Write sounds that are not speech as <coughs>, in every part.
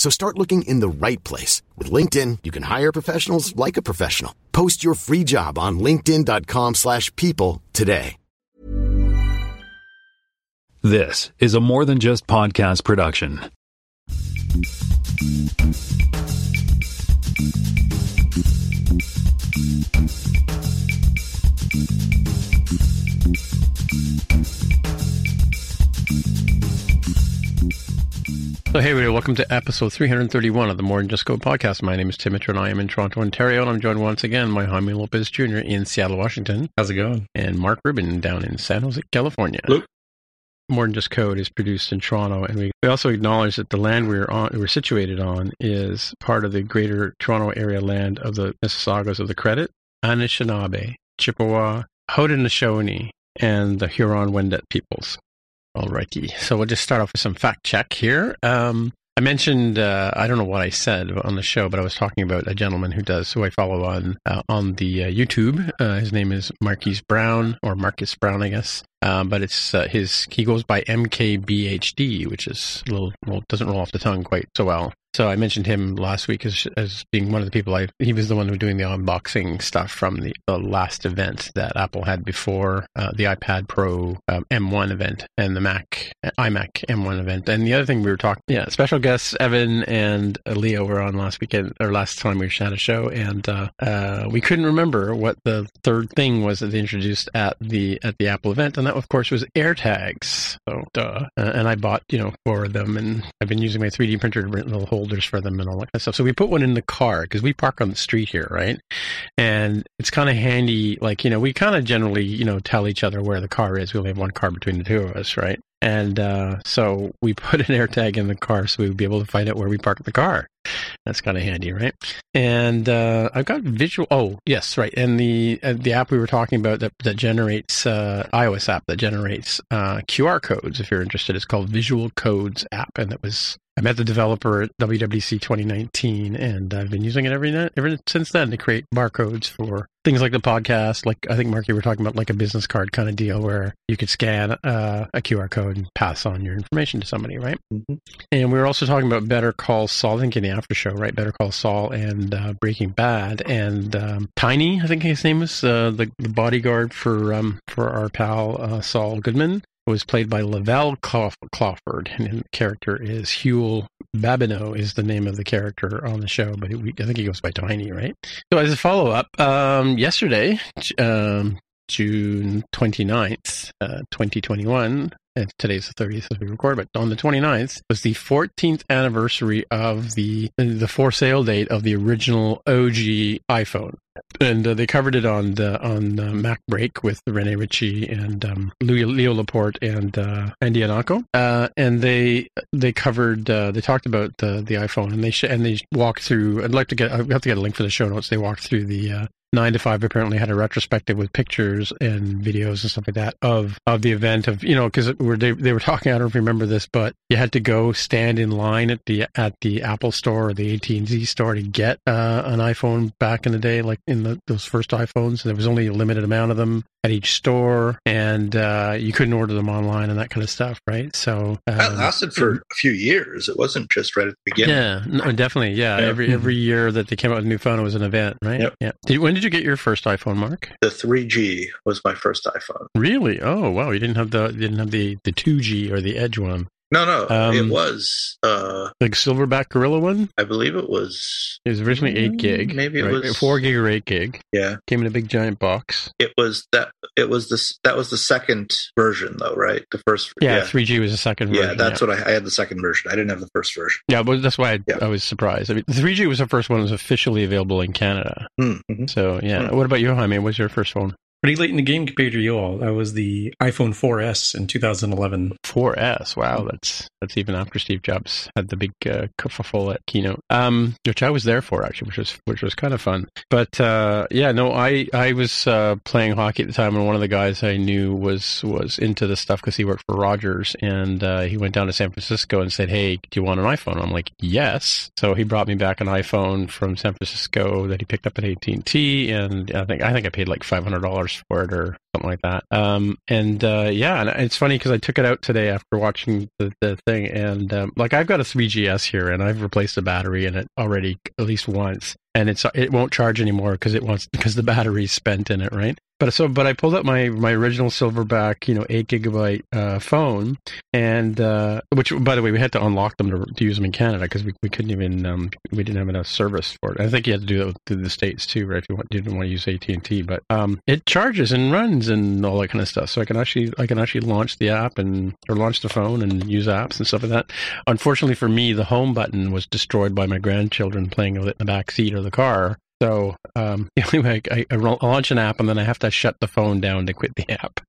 So start looking in the right place. With LinkedIn, you can hire professionals like a professional. Post your free job on linkedin.com slash people today. This is a more than just podcast production. So, hey, everybody, welcome to episode 331 of the More Than Just Code podcast. My name is Tim Mitchell, and I am in Toronto, Ontario, and I'm joined once again by Jaime Lopez Jr. in Seattle, Washington. How's it going? And Mark Rubin down in San Jose, California. Hello. More Than Just Code is produced in Toronto, and we, we also acknowledge that the land we're on, we're situated on, is part of the greater Toronto area land of the Mississaugas of the Credit, Anishinaabe, Chippewa, Haudenosaunee, and the Huron-Wendat peoples. Alrighty, so we'll just start off with some fact check here. Um, I mentioned uh, I don't know what I said on the show, but I was talking about a gentleman who does who I follow on uh, on the uh, YouTube. Uh, his name is Marquise Brown or Marcus Brown, I guess. Um, but it's uh, his he goes by MKBHD, which is a little well doesn't roll off the tongue quite so well. So I mentioned him last week as, as being one of the people I he was the one who was doing the unboxing stuff from the, the last event that Apple had before uh, the iPad Pro um, M1 event and the Mac iMac M1 event. And the other thing we were talking, yeah, special guests Evan and Leo were on last weekend or last time we had a show, and uh, uh, we couldn't remember what the third thing was that they introduced at the at the Apple event, and that of course was AirTags. So duh, uh, and I bought you know four of them, and I've been using my 3D printer to print the little holders for them and all that kind of stuff. So we put one in the car because we park on the street here, right? And it's kind of handy. Like you know, we kind of generally you know tell each other where the car is. We only have one car between the two of us, right? And uh, so we <laughs> put an AirTag in the car so we would be able to find out where we parked the car. That's kind of handy, right? And uh, I've got visual. Oh, yes, right. And the uh, the app we were talking about that that generates uh, iOS app that generates uh, QR codes. If you're interested, it's called Visual Codes app, and that was I met the developer at WWDC 2019, and I've been using it every night ever since then to create barcodes for things like the podcast. Like I think Mark, you were talking about like a business card kind of deal where you could scan uh, a QR code and pass on your information to somebody, right? Mm-hmm. And we were also talking about Better Call Saul. I think in the after show, right? Better Call Saul and uh, Breaking Bad, and um, Tiny, I think his name is uh, the, the bodyguard for um, for our pal uh, Saul Goodman was played by Lavell Crawford, and the character is Huel Babineaux is the name of the character on the show, but it, I think he goes by Tiny, right? So as a follow-up, um, yesterday, um, June 29th, uh, 2021, and today's the 30th as we record, but on the 29th was the 14th anniversary of the the for sale date of the original OG iPhone. And uh, they covered it on the on the Mac Break with Rene Ritchie and um, Louis, Leo Laporte and uh, Andy Ihnatko. Uh, and they they covered uh, they talked about the the iPhone and they sh- and they walked through. I'd like to get I have to get a link for the show notes. They walked through the uh, nine to five apparently had a retrospective with pictures and videos and stuff like that of of the event of you know because they they were talking. I don't know if you remember this, but you had to go stand in line at the at the Apple store or the AT and T store to get uh, an iPhone back in the day, like in the, those first iPhones. There was only a limited amount of them at each store, and uh, you couldn't order them online and that kind of stuff, right? So um, that lasted for a few years. It wasn't just right at the beginning. Yeah, no, definitely. Yeah, yeah. every every year that they came out with a new phone, it was an event, right? Yep. Yeah. Did, when did you get your first iPhone, Mark? The 3G was my first iPhone. Really? Oh, wow! You didn't have the you didn't have the the 2G or the Edge one. No, no, um, it was uh, like Silverback Gorilla one. I believe it was. It was originally eight gig. Maybe it right? was four gig or eight gig. Yeah, came in a big giant box. It was that. It was this. That was the second version, though, right? The first. Yeah, three yeah. G was the second. version. Yeah, that's yeah. what I, I, had. The second version. I didn't have the first version. Yeah, but that's why I, yeah. I was surprised. I mean, three G was the first one that was officially available in Canada. Hmm, mm-hmm. So yeah, mm-hmm. what about you, Jaime? What was your first phone? Pretty late in the game compared to you all. That was the iPhone 4S in 2011. 4S, wow, that's that's even after Steve Jobs had the big uh, kerfuffle at keynote, um, which I was there for actually, which was which was kind of fun. But uh, yeah, no, I I was uh, playing hockey at the time, and one of the guys I knew was was into this stuff because he worked for Rogers, and uh, he went down to San Francisco and said, "Hey, do you want an iPhone?" I'm like, "Yes." So he brought me back an iPhone from San Francisco that he picked up at AT and T, and I think I think I paid like five hundred dollars for it or something like that. Um, and uh, yeah, and it's funny because I took it out today after watching the, the thing, and um, like I've got a 3GS here, and I've replaced the battery in it already at least once, and it's it won't charge anymore because it wants because the battery's spent in it, right? But so, but I pulled up my my original Silverback, you know, eight gigabyte uh, phone, and uh, which, by the way, we had to unlock them to, to use them in Canada because we, we couldn't even um, we didn't have enough service for it. I think you had to do that through the states too, right? If you want, didn't want to use AT and T, but um, it charges and runs and all that kind of stuff. So I can actually I can actually launch the app and or launch the phone and use apps and stuff like that. Unfortunately for me, the home button was destroyed by my grandchildren playing with it in the back seat of the car. So um, <laughs> anyway, I, I, launch an app and then I have to shut the phone down to quit the <laughs> app.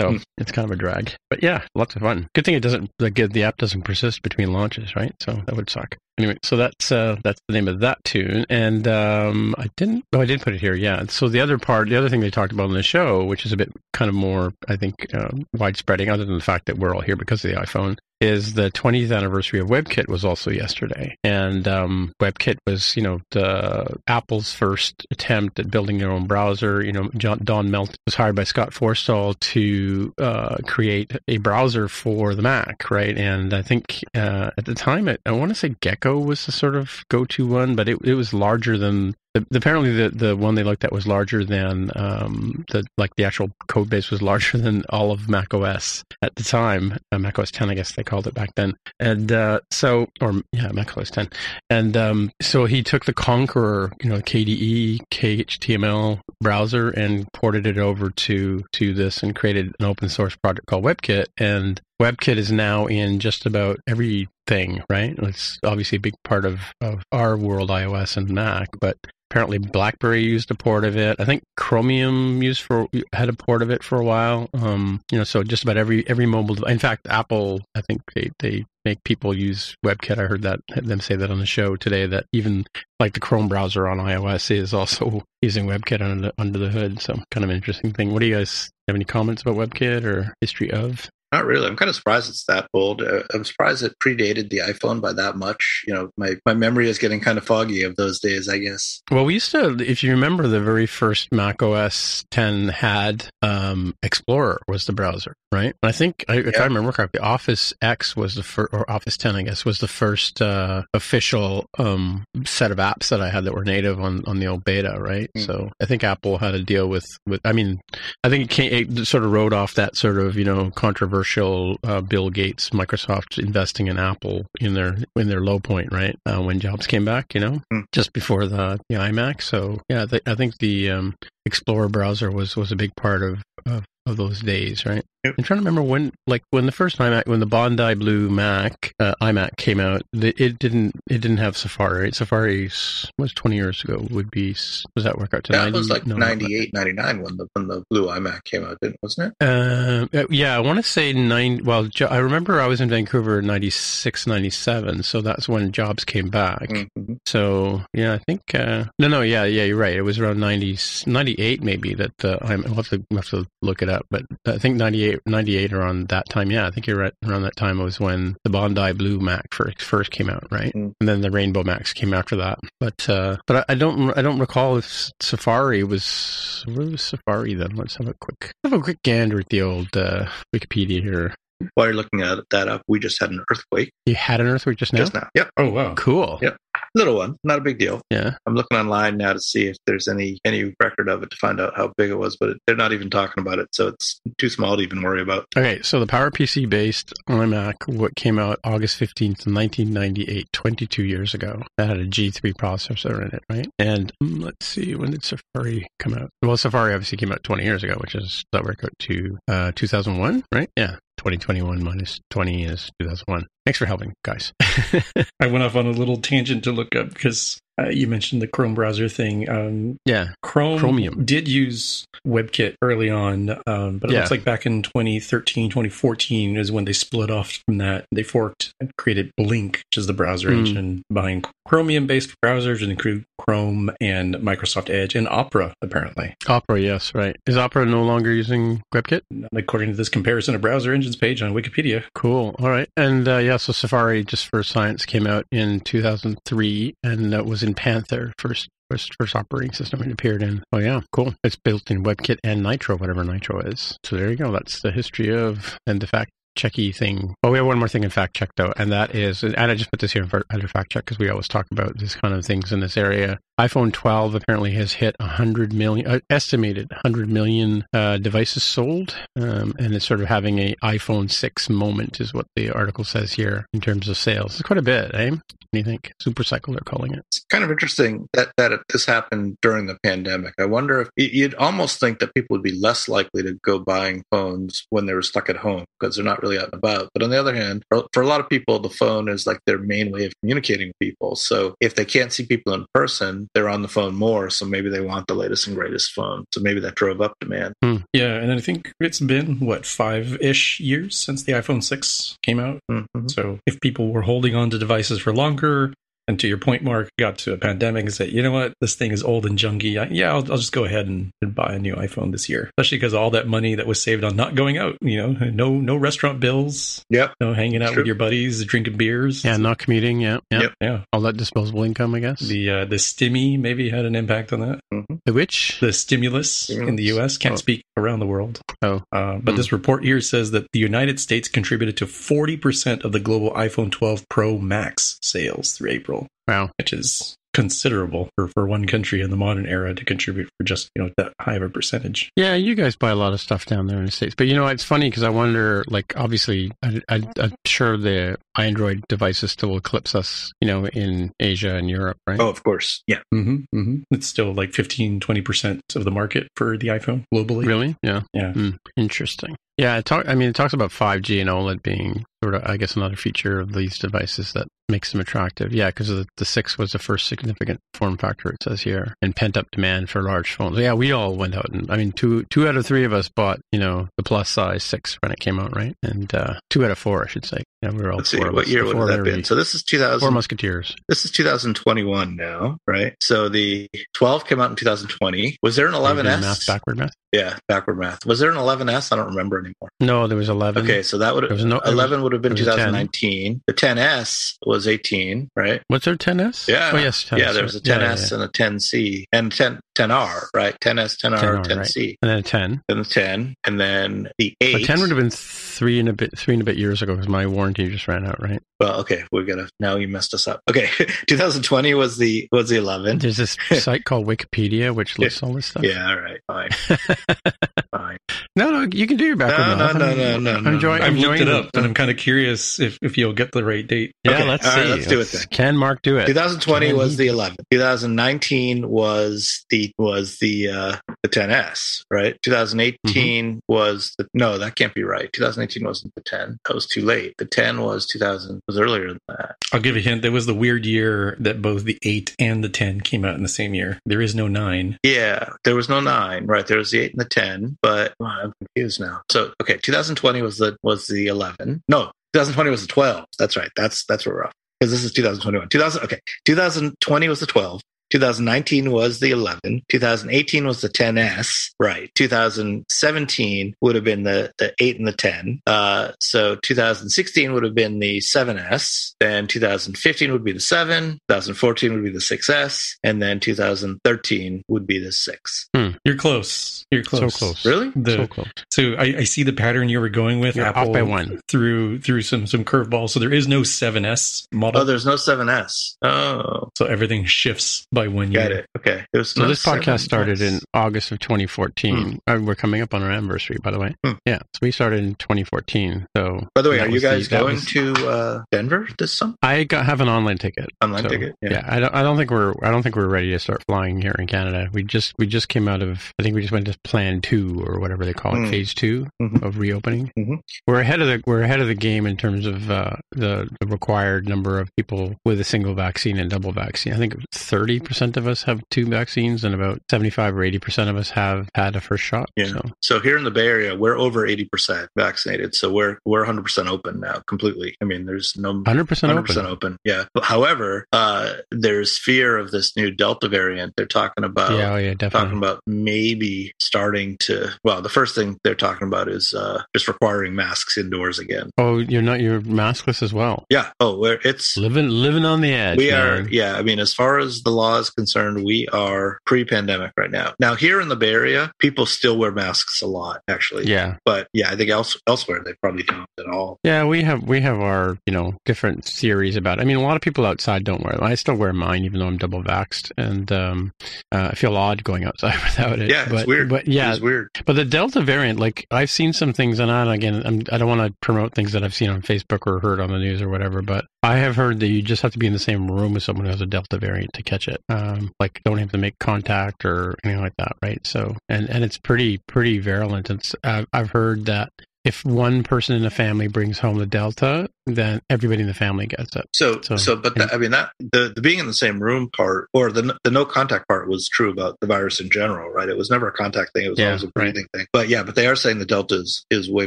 So mm. it's kind of a drag. But yeah, lots of fun. Good thing it doesn't like the app doesn't persist between launches, right? So that would suck. Anyway, so that's uh, that's the name of that tune, and um, I didn't. Oh, I did put it here. Yeah. So the other part, the other thing they talked about in the show, which is a bit kind of more, I think, uh, widespreading, other than the fact that we're all here because of the iPhone, is the 20th anniversary of WebKit was also yesterday, and um, WebKit was, you know, the Apple's first attempt at building their own browser. You know, John, Don Melton was hired by Scott Forstall to uh, create a browser for the Mac, right? And I think uh, at the time, it, I want to say Gecko was the sort of go-to one, but it, it was larger than the, apparently, the the one they looked at was larger than um, the like the actual code base was larger than all of Mac OS at the time. Uh, Mac OS 10, I guess they called it back then. And uh, so, or yeah, Mac OS 10. And um, so he took the Konqueror, you know, KDE, KHTML browser, and ported it over to to this and created an open source project called WebKit. And WebKit is now in just about everything, right? It's obviously a big part of, of our world, iOS and Mac, but apparently BlackBerry used a port of it. I think Chromium used for had a port of it for a while. Um, you know, so just about every every mobile. In fact, Apple, I think they they make people use WebKit. I heard that them say that on the show today. That even like the Chrome browser on iOS is also <laughs> using WebKit under the, under the hood. So kind of interesting thing. What do you guys have any comments about WebKit or history of? Not really. I'm kind of surprised it's that old. Uh, I'm surprised it predated the iPhone by that much. You know, my, my memory is getting kind of foggy of those days, I guess. Well, we used to, if you remember, the very first Mac OS 10 had um, Explorer was the browser, right? And I think, I, if yeah. I remember correctly, Office X was the first, or Office 10, I guess, was the first uh, official um, set of apps that I had that were native on, on the old beta, right? Mm. So I think Apple had a deal with, with I mean, I think it, came, it sort of rode off that sort of, you know, controversy controversial uh, Bill Gates, Microsoft investing in Apple in their in their low point, right? Uh, when Jobs came back, you know, mm. just before the, the iMac. So yeah, I think the um, Explorer browser was was a big part of, of of those days, right? Yep. I'm trying to remember when, like when the first iMac, when the Bondi Blue Mac uh, iMac came out, the, it didn't it didn't have Safari. Right? Safari was 20 years ago. Would be s- was that work out to That 90? was like No, 98, 99 when the when the blue iMac came out, didn't wasn't it? Uh, yeah, I want to say nine. Well, I remember I was in Vancouver in 96, 97, so that's when Jobs came back. Mhm. So yeah, I think uh, no, no, yeah, yeah, you're right. It was around 90, 98 maybe that uh, I'm, I'll have to I'll have to look it up, but I think 98, 98 around that time. Yeah, I think you're right. Around that time was when the Bondi Blue Mac first first came out, right? Mm. And then the Rainbow Macs came after that. But uh, but I, I don't I don't recall if Safari was where was Safari then. Let's have a quick have a quick gander at the old uh, Wikipedia here. While you're looking at that up, we just had an earthquake You had an earthquake just now. just now. Yep, Oh wow. Cool. Yep. Little one, not a big deal. Yeah. I'm looking online now to see if there's any any record of it to find out how big it was, but it, they're not even talking about it, so it's too small to even worry about. Okay, so the PowerPC based iMac, what came out August 15th, 1998, 22 years ago, that had a G3 processor in it, right? And mm, let's see, when did Safari come out? Well, Safari obviously came out 20 years ago, which is that out to uh, 2001, right? Yeah. 2021 minus 20 is 2001. Thanks for helping, guys. <laughs> <laughs> I went off on a little tangent to look up because uh, you mentioned the Chrome browser thing. Um, yeah. Chrome Chromium. did use WebKit early on, um, but it Yeah. looks like back in 2013, 2014 is when they split off from that. They forked and created Blink, which is the browser Hmm. engine behind Chromium based browsers, and include Chrome and Microsoft Edge and Opera, apparently. Opera, yes, right. Is Opera no longer using WebKit? According to this comparison of browser engines page on Wikipedia. Cool. All right. And uh, yeah, so Safari, just for science, came out in 2003 and uh, was in Panther first. First, first operating system it appeared in. Oh yeah, cool. It's built in WebKit and Nitro, whatever Nitro is. So there you go. That's the history of and the fact checky thing. Oh, we have one more thing in fact check though, and that is, and I just put this here under fact check because we always talk about this kind of things in this area. iPhone 12 apparently has hit 100 million, uh, estimated 100 million uh, devices sold, um, and it's sort of having a iPhone 6 moment, is what the article says here in terms of sales. It's quite a bit, eh? What do you think? Super cycle, they're calling it. Kind of interesting that that this happened during the pandemic. I wonder if you'd almost think that people would be less likely to go buying phones when they were stuck at home because they're not really out and about. But on the other hand, for, for a lot of people, the phone is like their main way of communicating with people. So if they can't see people in person, they're on the phone more. So maybe they want the latest and greatest phone. So maybe that drove up demand. Yeah, and I think it's been, what, five ish years since the iPhone 6 came out? Mhm. So if people were holding on to devices for longer, and to your point, Mark, got to a pandemic and said, you know what, this thing is old and junky. I, yeah, I'll, I'll just go ahead and, and buy a new iPhone this year, especially because all that money that was saved on not going out, you know, no no restaurant bills, Yep. no hanging out True. with your buddies, drinking beers. Yeah, not commuting. Yeah, yeah. Yep. yeah. All that disposable income, I guess. The uh, the stimmy maybe had an impact on that. Mhm. The which? The stimulus in the U.S. can't Oh. speak around the world. Oh. Uh, but Hmm. this report here says that the United States contributed to 40% of the global iPhone 12 Pro Max sales through April, Wow. which is considerable for, for one country in the modern era to contribute for just you know that high of a percentage. Yeah, you guys buy a lot of stuff down there in the states, but you know it's funny because I wonder, like, obviously, I, I, I'm sure the Android devices still eclipse us, you know, in Asia and Europe, right? Oh, of course. Yeah. Mm-hmm, mm-hmm. It's still like 15, 20% of the market for the iPhone globally. really? Yeah. Yeah. Mm, interesting. Yeah, it talk, I mean, it talks about 5G and OLED being sort of, I guess, another feature of these devices that makes them attractive. Yeah, because the, the 6 was the first significant form factor, it says here, and pent up demand for large phones. Yeah, we all went out and, I mean, two two out of three of us bought, you know, the plus size 6 when it came out, right? And uh, two out of four, I should say. Yeah, we were all Let's see. What year would that have been? So this is Four Musketeers. This is 2021 now, right? So the 12 came out in 2020. Was there an Are you doing 11S? Math, backward math? Yeah, backward math. Was there an 11S? I don't remember anymore. No, there was 11. Okay, so that would was no- there 11 would have been there was a 10. 2019. The 10S was 18, right? Was there 10S? Yeah. Oh, yes. 10S, yeah, there was a 10S yeah, yeah, yeah. and a 10C and 10 10R, right? 10S, 10R, 10R, 10C, And then a 10. then the 10, and then the 8. But 10 would have been three and a bit, three and a bit years ago because my warranty just ran out, right? Well, okay, we're gonna now you messed us up. Okay, <laughs> 2020 was the was the 11. There's this <laughs> site called Wikipedia which lists all this stuff. Yeah, all right, fine, <laughs> fine. no, no, you can do your backward No, math. no, no, no, no, I'm no. enjoying, I've looked enjoying it the- up, and I'm kind of curious if, if you'll get the right date. Yeah, Okay, let's all see. right, let's do it then. Can Mark do it? 2020 Can was he? the 11. 2019 was the was the uh the 10s, right? 2018 was the no, that can't be right. 2018 wasn't the 10. That was too late. The 10 was 2000 was earlier than that. I'll give you a hint. That was the weird year that both the 8 and the 10 came out in the same year. There is no 9. Yeah, there was no nine, right? There was the eight and the ten, but oh, I'm confused now. So okay, 2020 was the was the 11. No, 2020 was the 12. That's right. That's that's where we're off because this is 2021. 2000. Okay, 2020 was the 12. 2019 was the 11. 2018 was the 10s. Right. 2017 would have been the the 8 and the 10. Uh, so 2016 would have been the 7s. Then 2015 would be the 7. 2014 would be the 6s, and then 2013 would be the 6. You're close. You're close. So close. Really? The, so close. So I, I see the pattern you were going with. You're off by one. through through some some curveballs. So there is no 7S model. Oh, there's no 7s. Oh, so everything shifts by one year. got it. Okay. There's So this podcast 7S. started in August of 2014. Uh, we're coming up on our anniversary, by the way. Hmm. Yeah, so we started in 2014. So By the way, are you was the- guys going was- to uh, Denver this summer? I got, have an online ticket. Online So, ticket. Yeah. I don't. I don't think we're. I don't think we're ready to start flying here in Canada. We just. We just came out of. I think we just went to Plan Two or whatever they call it, Mm. Phase 2 Mhm. of reopening. Mhm. We're ahead of the. We're ahead of the game in terms of uh, the the required number of people with a single vaccine and double vaccine. I think thirty percent of us have two vaccines, and about seventy five or eighty percent of us have had a first shot. Yeah. So So here in the Bay Area, we're over 80% vaccinated. So we're we're 100% open now, completely. I mean, there's no hundred percent 100% open. open. Yeah. But however, uh, there's fear of this new Delta variant. They're talking about yeah. Oh yeah. talking about maybe starting to well the first thing they're talking about is uh, just requiring masks indoors again Oh, you're not. You're maskless as well. yeah oh it's Living living on the edge. we are yeah i mean as far as the law is concerned we are pre-pandemic right now now here in the bay area people still wear masks a lot actually Yeah. but yeah i think else, elsewhere they probably don't at all Yeah, we have we have our you know different theories about. It. I mean, a lot of people outside don't wear. Them. I still wear mine, even though I'm double vaxxed, and um, uh, I feel odd going outside <laughs> without it. yeah but, it's weird But yeah, it's weird but the Delta variant, like I've seen some things, and I again, I'm, I don't want to promote things that I've seen on Facebook or heard on the news or whatever, but I have heard that you just have to be in the same room with someone who has a Delta variant to catch it. Um, like don't have to make contact or anything like that, right? So, and and it's pretty pretty virulent. It's I've, I've heard that if one person in a family brings home the Delta, then everybody in the family gets it. So, So, so, but that, I mean that the, the being in the same room part, or the the no contact part, was true about the virus in general, right? It was never a contact thing; it was Yeah, always a breathing thing. But yeah, but they are saying the delta is, is way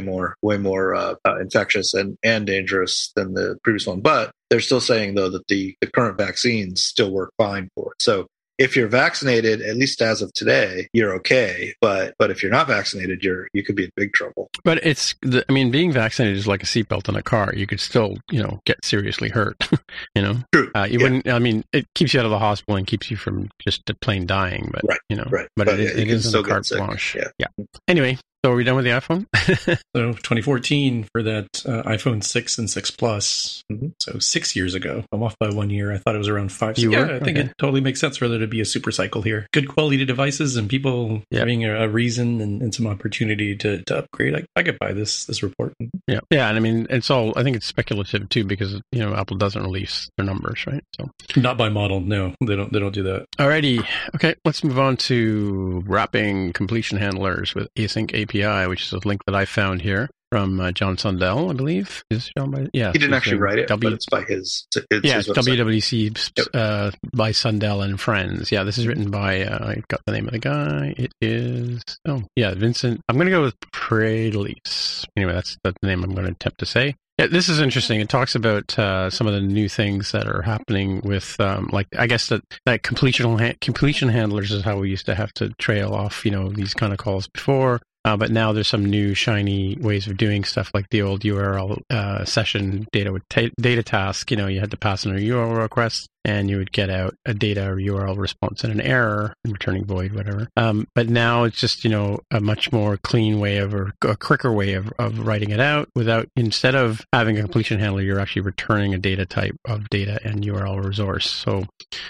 more way more uh, uh, infectious and and dangerous than the previous one. But they're still saying though that the the current vaccines still work fine for it. So. If you're vaccinated, at least as of today, you're okay. But but if you're not vaccinated, you're you could be in big trouble. But it's, the, I mean, being vaccinated is like a seatbelt in a car. You could still, you know, get seriously hurt. <laughs> you know, True. uh, you Yeah. wouldn't. I mean, it keeps you out of the hospital and keeps you from just plain dying. But Right, you know, right. But, But, it, yeah, it still a get carte blanche. Yeah. Anyway, so are we done with the iPhone? <laughs> So 2014 for that uh, iPhone 6 and 6 Plus. Mhm. So six years ago. I'm off by one year. I thought it was around five. You yeah, were? I think Okay. it totally makes sense for there to be a super cycle here. Good quality devices and people Yeah. having a, a reason and, and some opportunity to, to upgrade. I, I could buy this this report. yeah, yeah. And I mean, it's all. I think it's speculative too because you know Apple doesn't release their numbers, right? So, Not by model. No, they don't. They don't do that. alrighty, okay. Let's move on to wrapping completion handlers with Async API, which is a link that I found here from uh, John Sundell, I believe. Is John by? Yeah, He didn't actually write it, W- but it's by his. It's yeah, his Yep. uh, by Sundell and Friends. Yeah, this is written by, uh, I got the name of the guy. It is, oh, yeah, Vincent. I'm going to go with Prelis. Anyway, that's, that's the name I'm going to attempt to say. Yeah, this is interesting. It talks about uh, some of the new things that are happening with, um, like, I guess that, that completion, ha- completion handlers is how we used to have to trail off, you know, these kind of calls before. Uh, but now there's some new shiny ways of doing stuff like the old URL uh, session data ta- data task. You know, you had to pass in a URL request and you would get out a data or URL response and an error and returning void, whatever. Um, but now it's just, you know, a much more clean way of, or a quicker way of, of writing it out without, instead of having a completion handler, you're actually returning a data type of data and URL resource. So,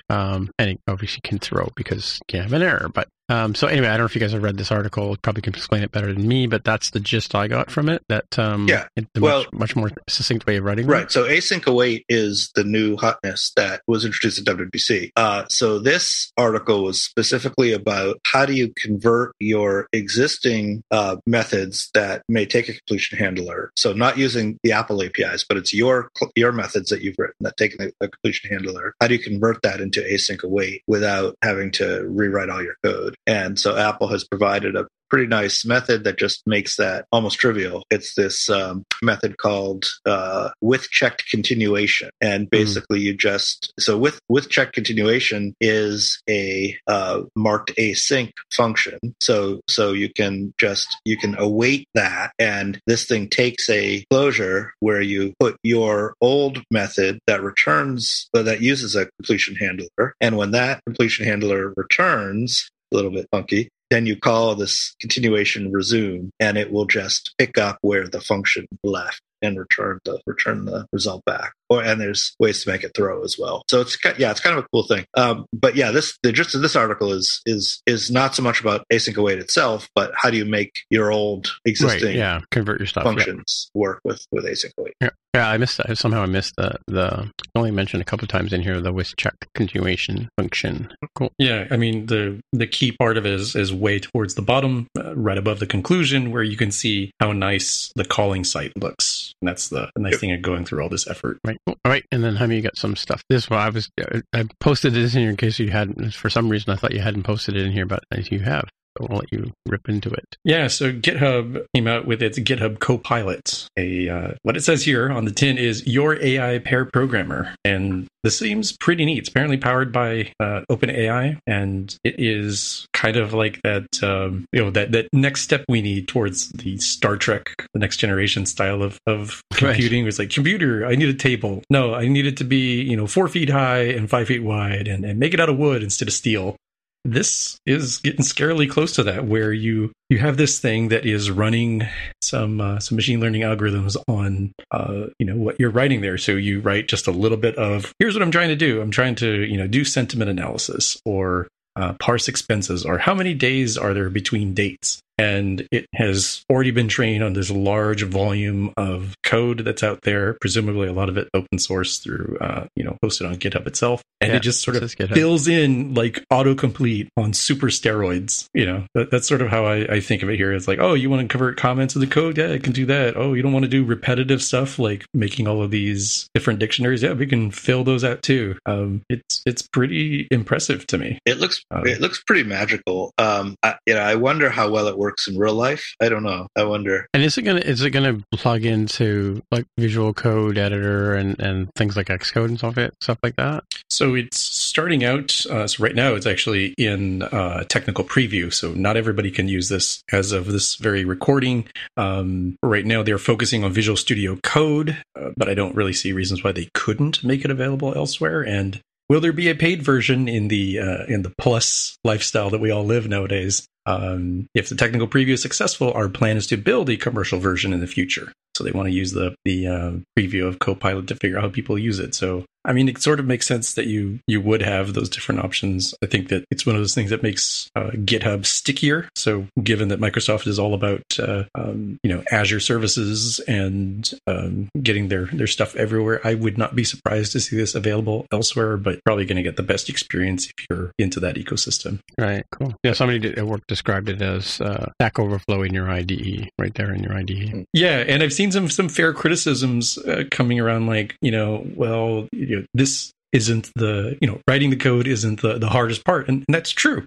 um, and it obviously can throw because you can have an error, but um, so anyway, I don't know if you guys have read this article. Probably can explain it better than me, but that's the gist I got from it. That um, Yeah. it's a Well- much, much more succinct way of writing. it. Right. So async await is the new hotness that was was introduced at WWDC. Uh, so this article was specifically about how do you convert your existing uh, methods that may take a completion handler. So not using the Apple APIs, but it's your your methods that you've written that take a, a completion handler. How do you convert that into async await without having to rewrite all your code? And so Apple has provided a pretty nice method that just makes that almost trivial. It's this um, method called uh, with checked continuation, and basically mm. you just so with with checked continuation is a uh, marked async function. So so you can just you can await that, and this thing takes a closure where you put your old method that returns that uses a completion handler, and when that completion handler returns, a little bit funky then you call this continuation resume and it will just pick up where the function left and return the return the result back. Or and there's ways to make it throw as well. So it's yeah, it's kind of a cool thing. Um, but yeah, this the gist of this article is is is not so much about async await itself, but how do you make your old existing right, yeah convert your stuff functions yeah. work with with async await. Yeah. Yeah, I missed that. Somehow I missed the the only mentioned a couple times in here the with check continuation function. Cool. Yeah, I mean the the key part of it is is way towards the bottom, uh, right above the conclusion, where you can see how nice the calling site looks. And that's the, the nice yep. thing of going through all this effort. Right. All right. And then Jaime, you got some stuff. This one I was I posted this in here in case you hadn't. For some reason, I thought you hadn't posted it in here, but you have. I'll let you rip into it. Yeah, so GitHub came out with its GitHub Copilot. A uh, what it says here on the tin is your AI pair programmer, and this seems pretty neat. It's apparently powered by uh, OpenAI, and it is kind of like that um, you know that that next step we need towards the Star Trek, the next generation style of of computing. Right. It was like computer, I need a table. No, I need it to be you know four feet high and five feet wide, and, and make it out of wood instead of steel this is getting scarily close to that where you you have this thing that is running some uh, some machine learning algorithms on uh, you know what you're writing there. So you write just a little bit of here's what i'm trying to do. I'm trying to you know do sentiment analysis or uh, parse expenses or how many days are there between dates and it has already been trained on this large volume of code that's out there. Presumably a lot of it open source through uh, you know hosted on github itself. And yeah, it just sort of fills in like autocomplete on super steroids you know? That, that's sort of how I, I, think of it here. It's like oh you want to convert comments in the code? Yeah i can do that. Oh you don't want to do repetitive stuff like making all of these different dictionaries? Yeah we can fill those out too. Um, it's it's pretty impressive to me. It looks um, it looks pretty magical. Um, I, you know i wonder how well it works works in real life. I don't know. I wonder. And is it gonna is it gonna plug into like Visual Code Editor and and things like Xcode and stuff stuff like that? So it's starting out. Uh, so right now it's actually in uh, technical preview. So not everybody can use this as of this very recording. Um, right now they're focusing on Visual Studio Code, uh, but I don't really see reasons why they couldn't make it available elsewhere. And will there be a paid version in the uh, in the plus lifestyle that we all live nowadays? Um, if the technical preview is successful, our plan is to build a commercial version in the future. So they want to use the the uh, preview of Copilot to figure out how people use it. So I mean, it sort of makes sense that you you would have those different options. I think that it's one of those things that makes uh, GitHub stickier. So, given that Microsoft is all about uh, um, you know Azure services and um, getting their their stuff everywhere, I would not be surprised to see this available elsewhere. But probably going to get the best experience if you're into that ecosystem. Right. Cool. Yeah. Somebody did, at work described it as uh, Stack Overflow in your IDE, right there in your IDE. Yeah, and I've seen some some fair criticisms uh, coming around, like you know, well you know, this isn't the you know writing the code isn't the, the hardest part and, and, that's true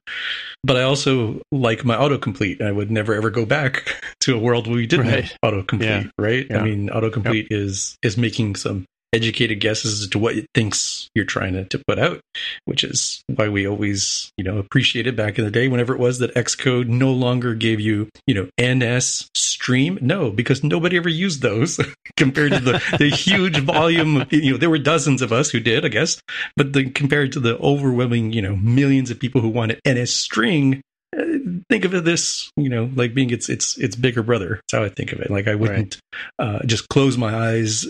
but i also like my autocomplete i would never ever go back <laughs> to a world where we didn't right. have autocomplete yeah. right yeah. i mean autocomplete yep. is is making some educated guesses as to what it thinks you're trying to, to put out, which is why we always, you know, appreciated back in the day whenever it was that Xcode no longer gave you, you know, NS stream. No, because nobody ever used those <laughs> compared to the, the <laughs> huge volume. You know, there were dozens of us who did, I guess, but the, compared to the overwhelming, you know, millions of people who wanted NS string, think of it this, you know, like being its its its bigger brother. That's how I think of it. Like I wouldn't uh, just close my eyes,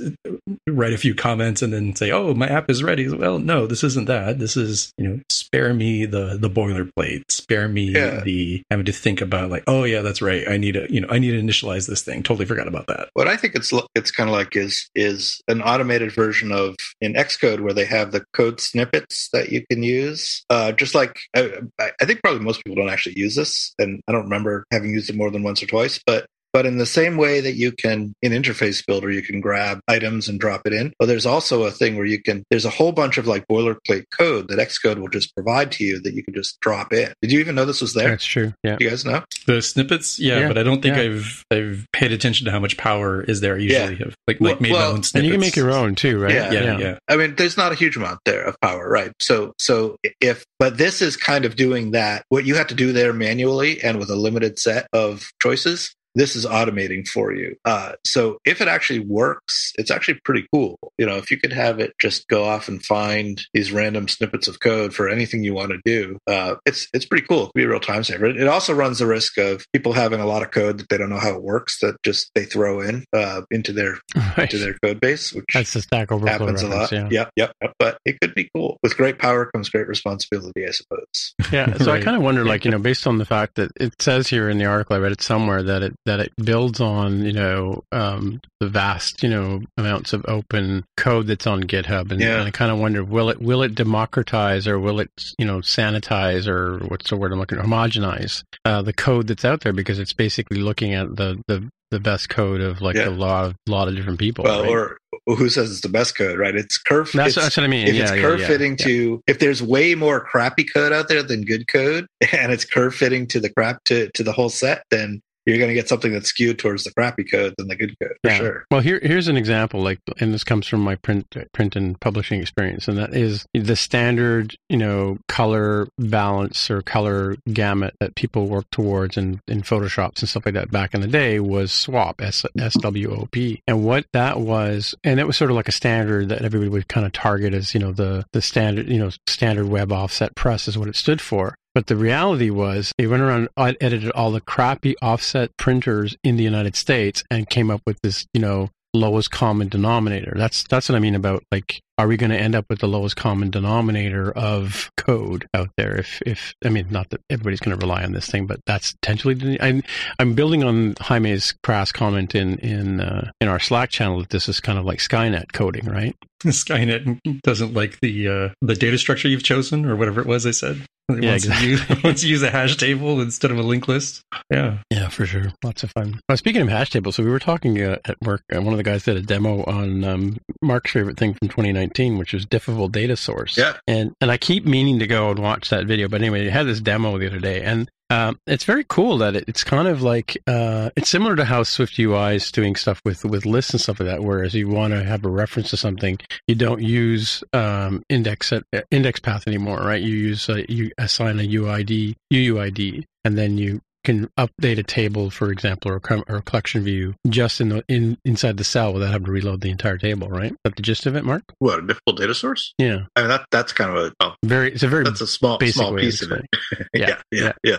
write a few comments, and then say, "Oh, my app is ready." Well, no, this isn't that. This is you know, spare me the the boilerplate. Spare me Yeah. the having to think about like, oh yeah, that's right. I need to you know, I need to initialize this thing. Totally forgot about that. What I think it's it's kind of like is is an automated version of in Xcode where they have the code snippets that you can use. Uh, just like I I think probably most people don't actually use this, and I don't remember having used it more than once or twice. But but in the same way that you can in Interface Builder, you can grab items and drop it in. But there's also a thing where you can. There's a whole bunch of like boilerplate code that Xcode will just provide to you that you can just drop in. Did you even know this was there? That's true. Yeah. You guys know? The snippets, yeah, Yeah, but I don't think yeah. I've I've paid attention to how much power is there. I usually have like Well- like made my own and snippets. And you can make your own too, right? Yeah. Yeah, yeah. I mean, there's not a huge amount there of power, right? So, so if, but this is kind of doing that. What you have to do there manually and with a limited set of choices, this is automating for you. Uh, so if it actually works, it's actually pretty cool. You know, if you could have it just go off and find these random snippets of code for anything you want to do, uh, it's it's pretty cool. It could be a real time saver. It, it also runs the risk of people having a lot of code that they don't know how it works that just they throw in uh, into their <laughs> Right. into their code base, which That's the Stack Overflow happens a lot. Yeah. Yep, yep, yep. But it could be cool. With great power comes great responsibility, I suppose. Yeah, so I <laughs> kind of wonder, like you know, based on the fact that it says here in the article, I read it somewhere that it that it builds on you know um, the vast you know amounts of open code that's on GitHub, and, Yeah. and I kind of wonder will it will it democratize or will it you know sanitize or what's the word I'm looking at, homogenize uh, the code that's out there because it's basically looking at the the the best code of like Yeah. a lot of lot of different people. Well, right? or who says it's the best code, right? It's curve. that's, it's, that's what I mean. if yeah, it's curve yeah, fitting to, if there's way more crappy code out there than good code, <laughs> and it's curve fitting to the crap to to the whole set, then you're going to get something that's skewed towards the crappy code than the good code for Yeah. sure. Well, here here's an example, like, and this comes from my print print and publishing experience, and that is the standard, you know, color balance or color gamut that people work towards in in Photoshops and stuff like that back in the day was SWOP, S S W O P, and what that was, and it was sort of like a standard that everybody would kind of target as, you know, the the standard, you know, standard web offset press is what it stood for. But the reality was, they went around edited all the crappy offset printers in the United States and came up with this, you know, lowest common denominator. That's that's what I mean about like, are we going to end up with the lowest common denominator of code out there? If if I mean, not that everybody's going to rely on this thing, but that's potentially. The, I'm I'm building on Jaime's crass comment in in uh, in our Slack channel that this is kind of like Skynet coding, right? <laughs> Skynet doesn't like the uh, the data structure you've chosen or whatever it was. I said. It Yeah, wants, exactly. to use, <laughs> wants to use a hash table instead of a linked list. Yeah. Yeah, for sure. Lots of fun. Uh, speaking of hash tables, so we were talking uh, at work. Uh, one of the guys did a demo on um, Mark's favorite thing from 2019, which was Diffable Data Source. Yeah. And and I keep meaning to go and watch that video, but anyway, it had this demo the other day, and um, it's very cool that it, it's kind of like uh, it's similar to how Swift UI is doing stuff with with lists and stuff like that. Whereas you want to have a reference to something, you don't use um, index uh, index path anymore, right? You use uh, you assign a UID UUID, and then you can update a table, for example, or, or a collection view just in the in inside the cell without having to reload the entire table, right? Is that the gist of it, Mark? What a difficult data source? Yeah, I mean, that that's kind of a oh, very. It's a very that's a small small piece of it. <laughs> Yeah, yeah, yeah, yeah.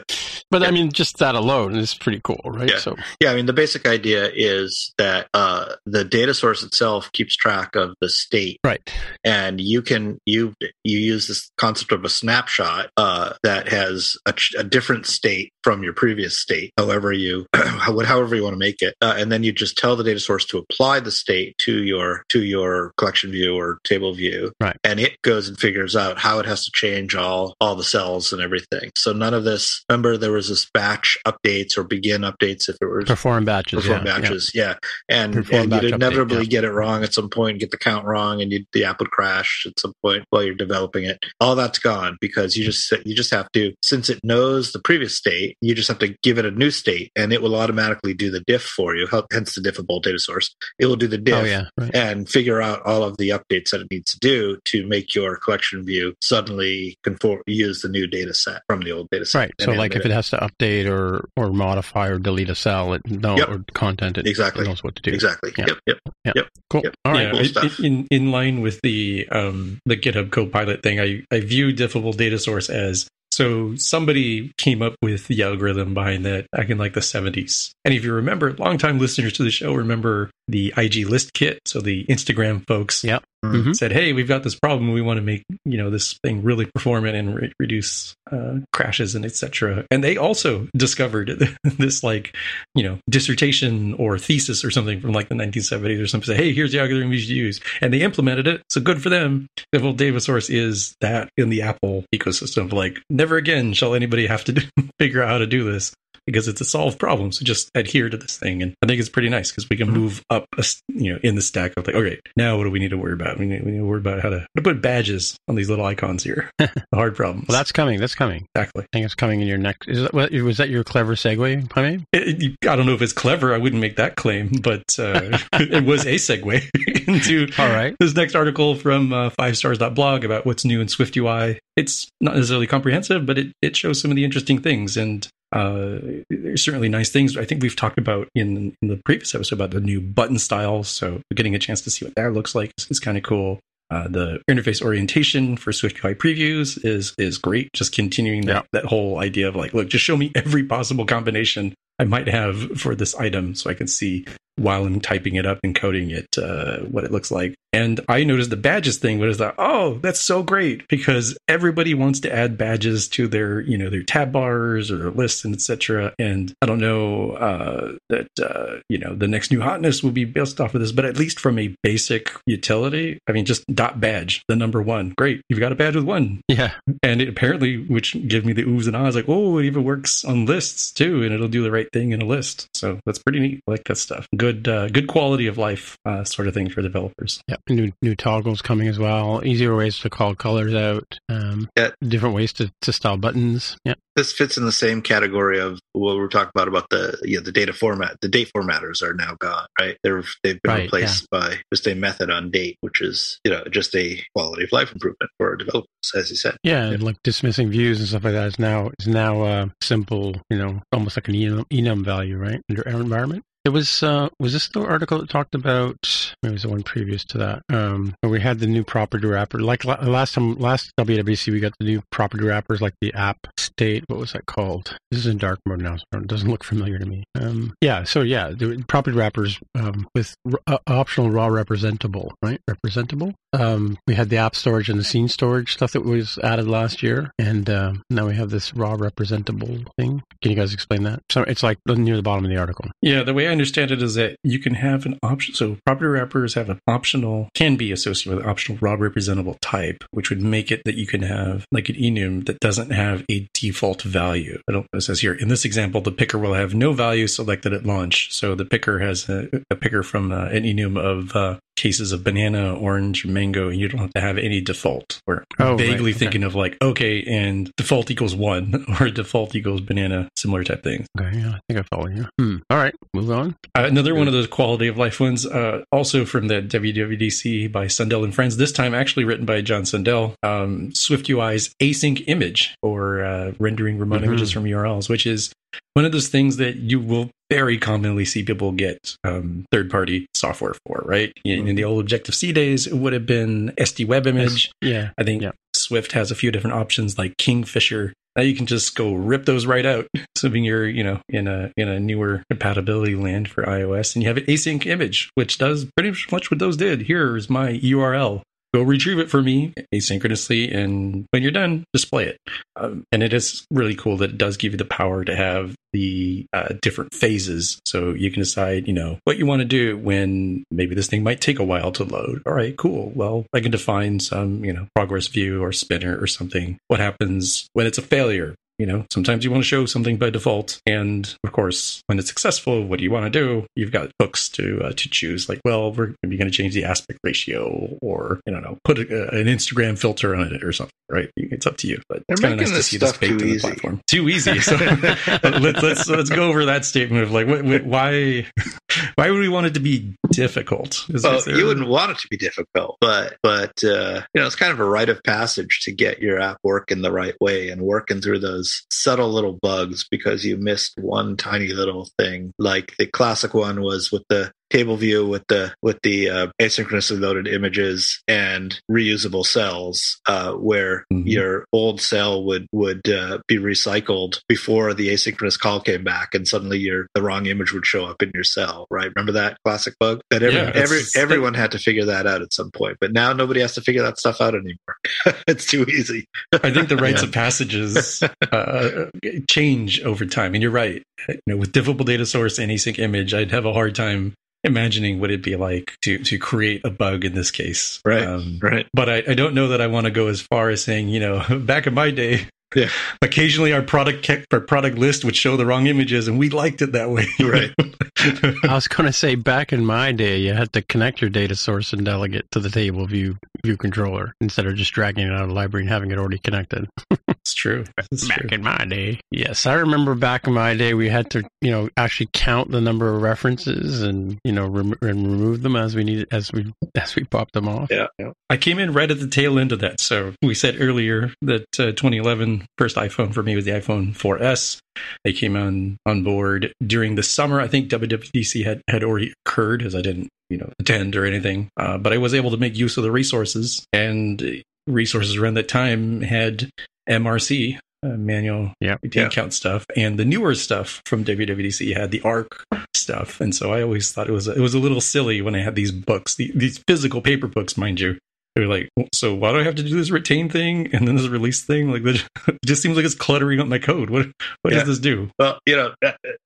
But I mean, just that alone is pretty cool, right? Yeah. So Yeah, I mean, the basic idea is that uh, the data source itself keeps track of the state right, and you can you you use this concept of a snapshot uh, that has a, a different state from your previous state however you <clears throat> however you want to make it uh, and then you just tell the data source to apply the state to your to your collection view or table view Right. and it goes and figures out how it has to change all all the cells and everything so none of this remember there was this batch updates or begin updates if it was perform batches. perform yeah, yeah. batches yeah, and, Perform and you'd update, inevitably yeah. get it wrong at some point get the count wrong and you, the app would crash at some point while you're developing it all that's gone because you just you just have to since it knows the previous state you just have to give it a new state and it will automatically do the diff for you hence the diffable data source it will do the diff Oh yeah, right. and figure out all of the updates that it needs to do to make your collection view suddenly conform use the new data set from the old data set Right. So, like, if animate it has to update or or modify or delete a cell, it no Yep. or content, it Exactly. knows what to do. exactly Yeah. yep yep Cool. Yep. All right. yeah, cool in- stuff. in, in line with the um, the GitHub Copilot thing, I, I view Diffable Data Source as So somebody came up with the algorithm behind that back in like the 70s. And if you remember, longtime listeners to the show remember the IG list kit. So the Instagram folks Yep. Mhm. Mhm. said, "Hey, we've got this problem. We want to make you know this thing really performant and re- reduce uh, crashes and etc." And they also discovered <laughs> this like you know dissertation or thesis or something from like the 1970s or something. Say, "Hey, here's the algorithm you should use," and they implemented it. So good for them. The whole data source is that in the Apple ecosystem. Like, never again shall anybody have to do, <laughs> figure out how to do this because it's a solved problem. So just adhere to this thing, and I think it's pretty nice because we can move up, a you know, in the stack of like, okay, now what do we need to worry about? We need, we need to worry about how to, how to put badges on these little icons here. <laughs> the hard problems. Well, that's coming. That's coming. Exactly. I think it's coming in your next. Is that, was that your clever segue? It, it- I don't know if it's clever. I wouldn't make that claim, but uh, <laughs> it was a segue <laughs> into All right. this next article from uh, fivestars.blog about what's new in Swift UI. It's not necessarily comprehensive, but it, it shows some of the interesting things. And uh, there's certainly nice things. I think we've talked about in, in the previous episode about the new button styles. So getting a chance to see what that looks like is, is kind of cool. Uh, the interface orientation for Swift UI previews is is great. Just continuing that, Yeah. that whole idea of like, look, just show me <laughs> every possible combination I might have for this item so I can see while I'm typing it up and coding it uh, what it looks like. And I noticed the badges thing but was that oh that's so great because everybody wants to add badges to their you know their tab bars or their lists and etc. And I don't know uh, that uh, you know the next new hotness will be based off of this, but at least from a basic utility, I mean just dot badge the number one, great you've got a badge with one Yeah. and it apparently which gives me the oohs and ahs like oh it even works on lists too and it'll do the right thing in a list so that's pretty neat I like that stuff good uh, good quality of life uh, sort of thing for developers Yep. New new toggles coming as well. Easier ways to call colors out. Um, Yeah. Different ways to, to style buttons. Yeah. This fits in the same category of what we're talking about about the you know, the data format. The date formatters are now gone, right? They're they've been Right, replaced by just a method on date, which is you know just a quality of life improvement for developers, as you said. Yeah, and like dismissing views and stuff like that is now is now uh, simple. You know, almost like an enum, enum value, right? Under our environment. It was uh, was this the article that talked about? Maybe it was the one previous to that. Um, we had the new property wrapper. Like la- last time, last WWDC, we got the new property wrappers, like the app state. What was that called? This is in dark mode now, so it doesn't look familiar to me. Um, yeah, so yeah, the property wrappers um, with r- uh, optional raw representable, right? Representable. Um, we had the app storage and the scene storage stuff that was added last year, and um now we have this raw representable thing. Can you guys explain that? So it's like near the bottom of the article. yeah the way i understand it is that you can have an option so property wrappers have an optional can be associated with optional raw representable type which would make it that you can have like an enum that doesn't have a default value. I don't it says here in this example the picker will have no value selected at launch. So the picker has a, a picker from uh, an enum of uh, cases of banana orange mango and you don't have to have any default or Oh, right, vaguely okay. thinking of like okay and default equals one <laughs> or default equals banana similar type things Okay, yeah, I think I follow you. Hmm. All right, move on. uh, another one of those quality of life ones, uh, also from the WWDC by Sundell and Friends. This time, actually written by John Sundell. Um, Swift UI's async image or uh, rendering remote Mhm. images from URLs, which is one of those things that you will very commonly see people get um, third-party software for. Right in, in the old Objective C days, it would have been SDWebImage. Yeah, I think Yeah. Swift has a few different options like Kingfisher. Now you can just go rip those right out, <laughs> assuming you're, you know, in a in a newer compatibility land for iOS, and you have an async image, which does pretty much what those did. Here is my URL. Go retrieve it for me asynchronously, and when you're done, display it. Um, and it is really cool that it does give you the power to have the uh, different phases, so you can decide, you know, what you want to do when maybe this thing might take a while to load. All right, cool. Well, I can define some, you know, progress view or spinner or something. What happens when it's a failure? You know, sometimes you want to show something by default, and of course, when it's successful, what do you want to do? You've got hooks to uh, to choose. Like, well, we're maybe going to change the aspect ratio, or you know, put a, an Instagram filter on it or something. Right? It's up to you. But They're it's kind of nice to see this baked in the platform. Too easy. <laughs> So let's let's let's go over that statement of like, what, what, why <laughs> why would we want it to be difficult? Is, Well, is there- you wouldn't want it to be difficult, but but uh, you know it's kind of a rite of passage to get your app working the right way and working through those subtle little bugs because you missed one tiny little thing. Like the classic one was with the table view with the with the uh, asynchronously loaded images and reusable cells, uh, where Mhm. your old cell would would uh, be recycled before the asynchronous call came back, and suddenly your the wrong image would show up in your cell. Right? Remember that classic bug? That every, Yeah, every everyone had to figure that out at some point, but now nobody has to figure that stuff out anymore. <laughs> it's too easy. I think the rites Yeah. of passages uh, change over time, and you're right. You know, with different data source and async image, I'd have a hard time imagining what it'd be like to to create a bug in this case. Right. Um, Right? but I, I don't know that I want to go as far as saying, you know, <laughs> back in my day, Yeah. occasionally our product our product list would show the wrong images, and we liked it that way. Right. <laughs> I was going to say, back in my day, you had to connect your data source and delegate to the table view view controller instead of just dragging it out of the library and having it already connected. <laughs> it's true. It's back true. in my day, yes, I remember back in my day, we had to, you know, actually count the number of references and you know rem- and remove them as we needed as we as we popped them off. Yeah. yeah. I came in right at the tail end of that. So we said earlier that uh, 2011 first iPhone for me was the iPhone 4S. They came on on board during the summer. I think WWDC had had already occurred, as I didn't you know attend or anything. Uh, but I was able to make use of the resources and resources around that time had MRC. Uh, manual Yep. routine Yeah. count stuff and the newer stuff from WWDC had the ARC stuff, and so I always thought it was it was a little silly when I had these books, the, these physical paper books, mind you. They're like, so why do I have to do this retain thing and then this release thing? Like, <laughs> it just seems like it's cluttering up my code. What what Yeah. does this do? Well, you know,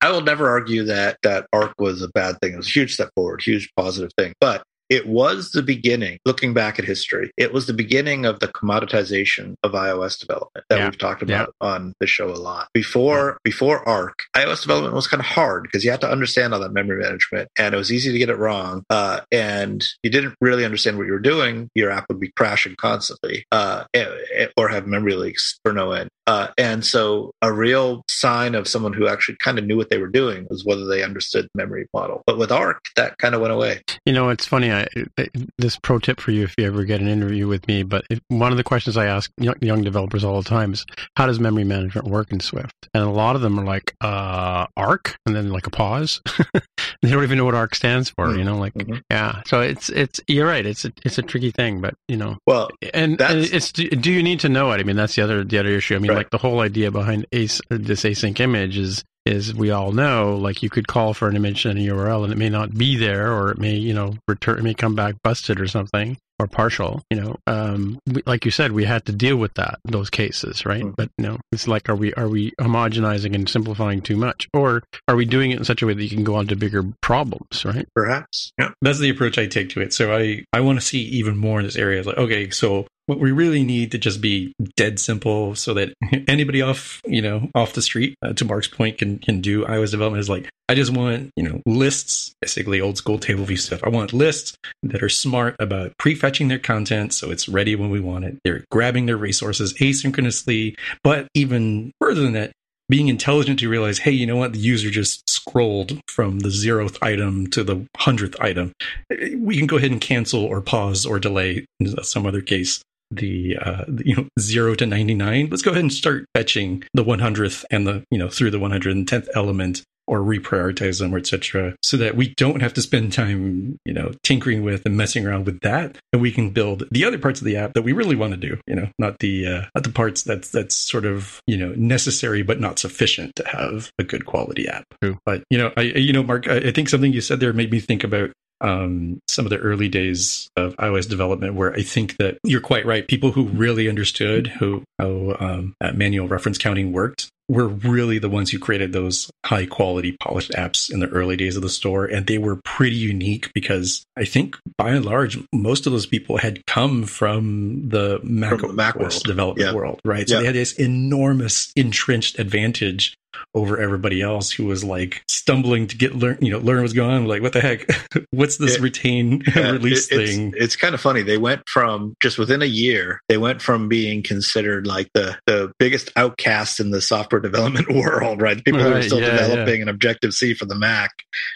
I will never argue that that ARC was a bad thing. It was a huge step forward, huge positive thing. But it was the beginning, looking back at history, it was the beginning of the commoditization of iOS development that Yeah. we've talked about on the show a lot. Before before ARC, iOS development was kind of hard because you had to understand all that memory management and it was easy to get it wrong. Uh, and you didn't really understand what you were doing, your app would be crashing constantly uh, eh, eh, or have memory leaks for no end. Uh, and so a real sign of someone who actually kind of knew what they were doing was whether they understood the memory model. But with ARC, that kind of went away. You know, it's funny. I, this pro tip for you if you ever get an interview with me. But if, one of the questions I ask young, young developers all the time is, "How does memory management work in Swift?" And a lot of them are like, uh, "Arc," and then like a pause. <laughs> they don't even know what ARC stands for. You know, like Mhm. yeah. So it's it's you're right. It's a, it's a tricky thing, but you know, Well, and, and it's do, do you need to know it? I mean, that's the other the other issue. I mean, Right. Like the whole idea behind ace, this async image is is we all know like you could call for an image in a URL and it may not be there or it may you know return it may come back busted or something or partial. You know, um, we, like you said, we had to deal with that those cases, right? Mhm. But you know, it's like are we are we homogenizing and simplifying too much, or are we doing it in such a way that you can go on to bigger problems, right? perhaps. Yeah. That's the approach I take to it. So I I want to see even more in this area. It's like, okay, so what we really need to just be dead simple so that anybody off you know off the street uh, to mark's point can can do ios development is like i just want you know lists basically old school table view stuff i want lists that are smart about prefetching their content so it's ready when we want it they're grabbing their resources asynchronously but even further than that being intelligent to realize, hey, you know what? The user just scrolled from the zeroth item to the hundredth item. We can go ahead and cancel or pause or delay in some other case the uh, you know zero to ninety nine. Let's go ahead and start fetching the one hundredth and the you know through the one hundred and tenth element or reprioritize them or etc so that we don't have to spend time you know tinkering with and messing around with that and we can build the other parts of the app that we really want to do you know not the uh, not the parts that's that's sort of you know necessary but not sufficient to have a good quality app True. but you know i you know mark i I think something you said there made me think about um, some of the early days of iOS development, where I think that you're quite right. People who really understood who, how um, manual reference counting worked were really the ones who created those high quality polished apps in the early days of the store. And they were pretty unique because I think by and large, most of those people had come from the Mac, From the Mac OS world. development Yeah. world, right? So Yeah. they had this enormous entrenched advantage over everybody else who was like stumbling to get learn you know learn what's going on like what the heck <laughs> what's this It- retain <laughs> Yeah, release it- thing It's kind of funny. They went from just within a year, they went from being considered like the, the biggest outcasts in the software <laughs> development world, right? People who are still yeah, developing an Objective C for the Mac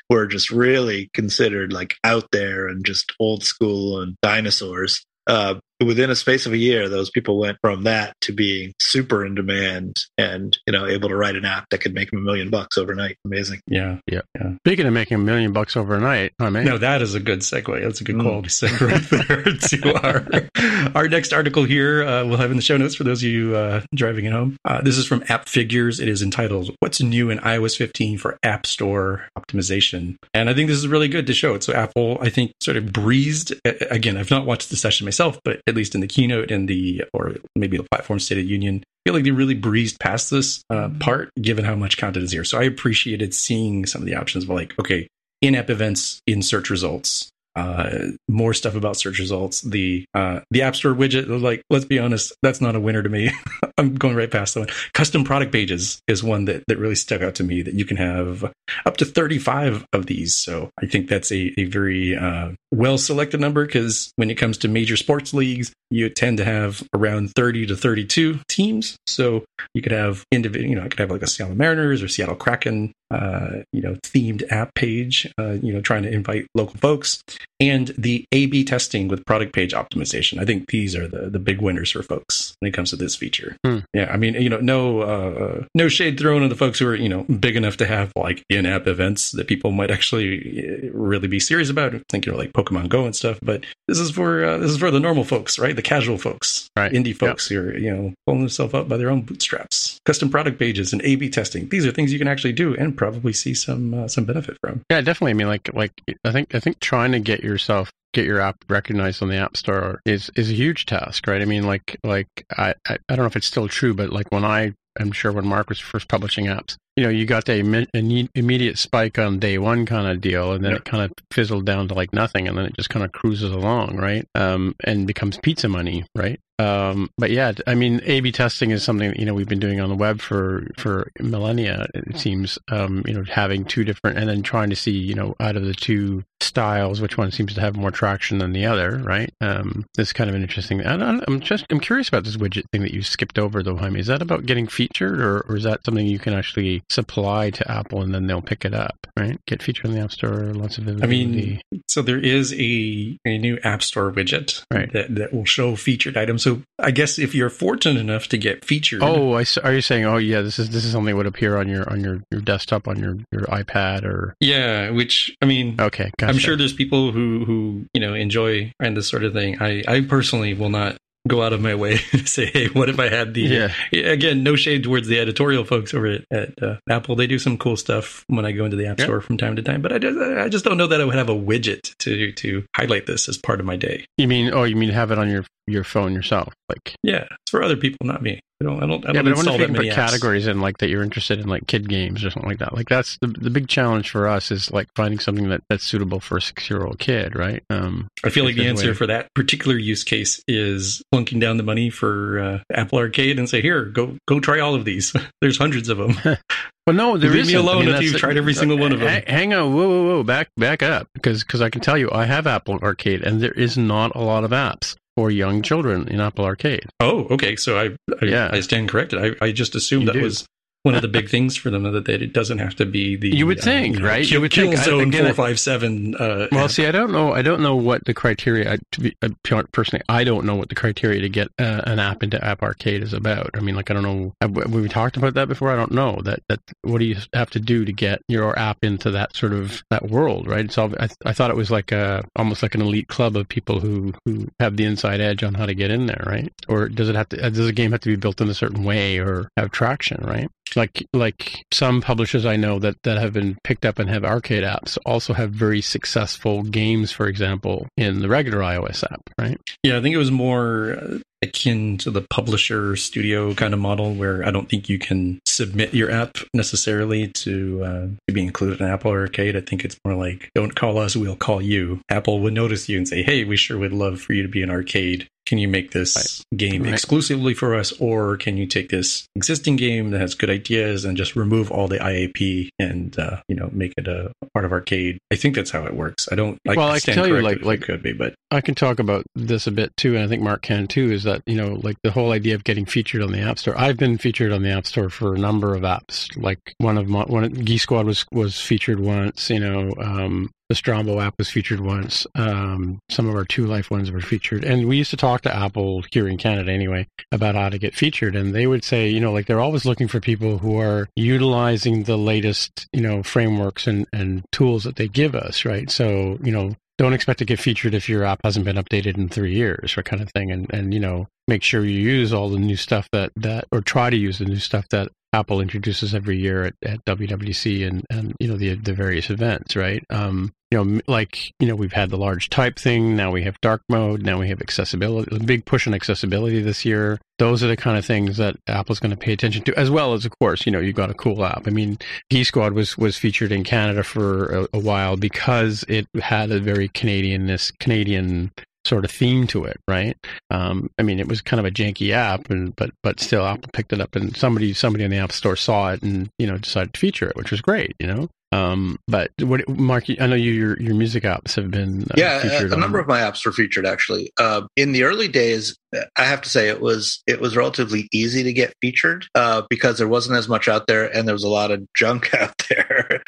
were just really considered like out there and just old school and dinosaurs. Uh, within a space of a year, those people went from that to being super in demand and you know able to write an app that could make them a million bucks overnight. Amazing. Yeah. Yeah. Yeah. Speaking of making a million bucks overnight, I mean, No, that is a good segue. That's a good Mm. quality segue right <laughs> there to our our next article here. Uh, we'll have in the show notes for those of you uh, driving at home. Uh, this is from Appfigures. It is entitled "What's New in iOS 15 for App Store Optimization," and I think this is really good to show it. So Apple, I think, sort of breezed. Again, I've not watched the session myself, but at least in the keynote and the or maybe the platform State of Union, I feel like they really breezed past this uh, part, given how much content is here. So I appreciated seeing some of the options of like, okay, in-app events in search results uh more stuff about search results the uh the app store widget like let's be honest that's not a winner to me. <laughs> I'm going right past that one. Custom product pages is one that that really stuck out to me that you can have up to 35 of these. So i think that's a, a very uh well selected number because when it comes to major sports leagues you tend to have around 30 to 32 teams. So you could have individual you know i could have like a seattle mariners or seattle kraken uh, you know, themed app page, uh, you know, trying to invite local folks, and the A/B testing with product page optimization. I think these are the the big winners for folks when it comes to this feature. Hmm. Yeah, I mean, you know, no uh, no shade thrown on the folks who are you know big enough to have like in-app events that people might actually uh, really be serious about. Think you know like Pokemon Go and stuff, but this is for uh, this is for the normal folks, right? The casual folks, Right. Indie folks who are you know pulling themselves up by their own bootstraps. Custom product pages and A/B testing. These are things you can actually do and probably see some uh, some benefit from. Yeah, definitely. I mean, like, like I think I think trying to get yourself get your app recognized on the App Store is is a huge task, right? I mean, like, like I I, don't know if it's still true, but like when I I'm sure when Mark was first publishing apps, you know, you got the an immediate spike on day one kind of deal, and then Yeah. it kind of fizzled down to like nothing, and then it just kind of cruises along, right? Um, and becomes pizza money, right? Um, but yeah, I mean, A/B testing is something that, you know we've been doing on the web for for millennia. It seems, um, you know, having two different and then trying to see, you know, out of the two styles, which one seems to have more traction than the other, right? Um, it's kind of an interesting. I don't, I'm just I'm curious about this widget thing that you skipped over, though, Jaime. Is that about getting featured, or, or is that something you can actually supply to Apple and then they'll pick it up, right? Get featured in the App Store, lots of I mean, so there is a, a new App Store widget Right. that, that will show featured items. So I guess if you're fortunate enough to get featured, Oh, I are you saying? Oh, yeah, this is this is something that would appear on your on your, your desktop on your, your iPad or yeah, which I mean, okay, gotcha. I'm sure there's people who who you know enjoy and this sort of thing. I I personally will not go out of my way <laughs> to say, hey, what if I had the Yeah, again, no shade towards the editorial folks over at, at uh, Apple. They do some cool stuff when I go into the App Yeah. Store from time to time, but I just, I just don't know that I would have a widget to to highlight this as part of my day. you mean oh, you mean have it on your your phone yourself, like Yeah, it's for other people, not me. I don't, I don't, I yeah. don't But I wonder if you can put apps. categories in like that you're interested in, like kid games or something like that. Like that's the the big challenge for us is like finding something that that's suitable for a six year old kid, right? Um, I feel like the answer way- for that particular use case is plunking down the money for uh, Apple Arcade and say, "Here, go go try all of these. <laughs> There's hundreds of them." <laughs> Well, no, there Leave me alone I mean, if you've tried every single one of them. Hang on, whoa, whoa, whoa, back, back up, because because I can tell you, I have Apple Arcade, and there is not a lot of apps for young children in Apple Arcade. oh, okay. So I I, Yeah. I stand corrected. I, I just assumed You that do. was one of the big things for them that, that it doesn't have to be the You would think, know, right? Kill, You would Killzone again, four five seven. Uh, Well, app. see, I don't know. I don't know what the criteria. I, to be uh, personally, I don't know what the criteria to get uh, an app into App Arcade is about. I mean, like, I don't know. Have, we talked about that before? I don't know. That that what do you have to do to get your app into that sort of that world, right? So I, I thought it was like a almost like an elite club of people who who have the inside edge on how to get in there, right? Or does it have to? uh, Does a game have to be built in a certain way or have traction, right? Like like some publishers I know that that have been picked up and have arcade apps also have very successful games, for example, in the regular iOS app, right? Yeah, I think it was more uh, akin to the publisher studio kind of model where I don't think you can submit your app necessarily to, uh, to be included in Apple Arcade. I think it's more like, don't call us, we'll call you. Apple would notice you and say, hey, we sure would love for you to be in arcade. Can you make this game Right. exclusively for us, or can you take this existing game that has good ideas and just remove all the IAP and uh, you know make it a part of arcade? I think that's how it works. I don't. I Well, I can tell you, like- it like- could be, but I can talk about this a bit too, and I think Mark can too. Is that you know like the whole idea of getting featured on the App Store? I've been featured on the App Store for a number of apps. Like one of my one of, Geek Squad was was featured once. You know, um, the Strombo app was featured once. Um, some of our Two Life ones were featured, and we used to talk to Apple here in Canada anyway about how to get featured, and they would say, you know, like they're always looking for people who are utilizing the latest, you know, frameworks and and tools that they give us, right? So, you know, don't expect to get featured if your app hasn't been updated in three years, or kind of thing, and and you know, make sure you use all the new stuff that that or try to use the new stuff that Apple introduces every year at, at WWDC and, and you know the the various events, right? Um, you know, like you know, we've had the large type thing. Now we have dark mode. Now we have accessibility. A big push on accessibility this year. Those are the kind of things that Apple's going to pay attention to, as well as, of course, you know, you've got a cool app. I mean, Geek Squad was was featured in Canada for a, a while because it had a very Canadian this Canadian sort of theme to it, right? Um, I mean, it was kind of a janky app, and but but still, Apple picked it up, and somebody somebody in the App Store saw it, and you know decided to feature it, which was great, you know. Um, but what, Mark, I know you, your your music apps have been uh, yeah, a, a number of my apps were featured actually. Uh, in the early days, I have to say it was it was relatively easy to get featured uh, because there wasn't as much out there, and there was a lot of junk <laughs> out there.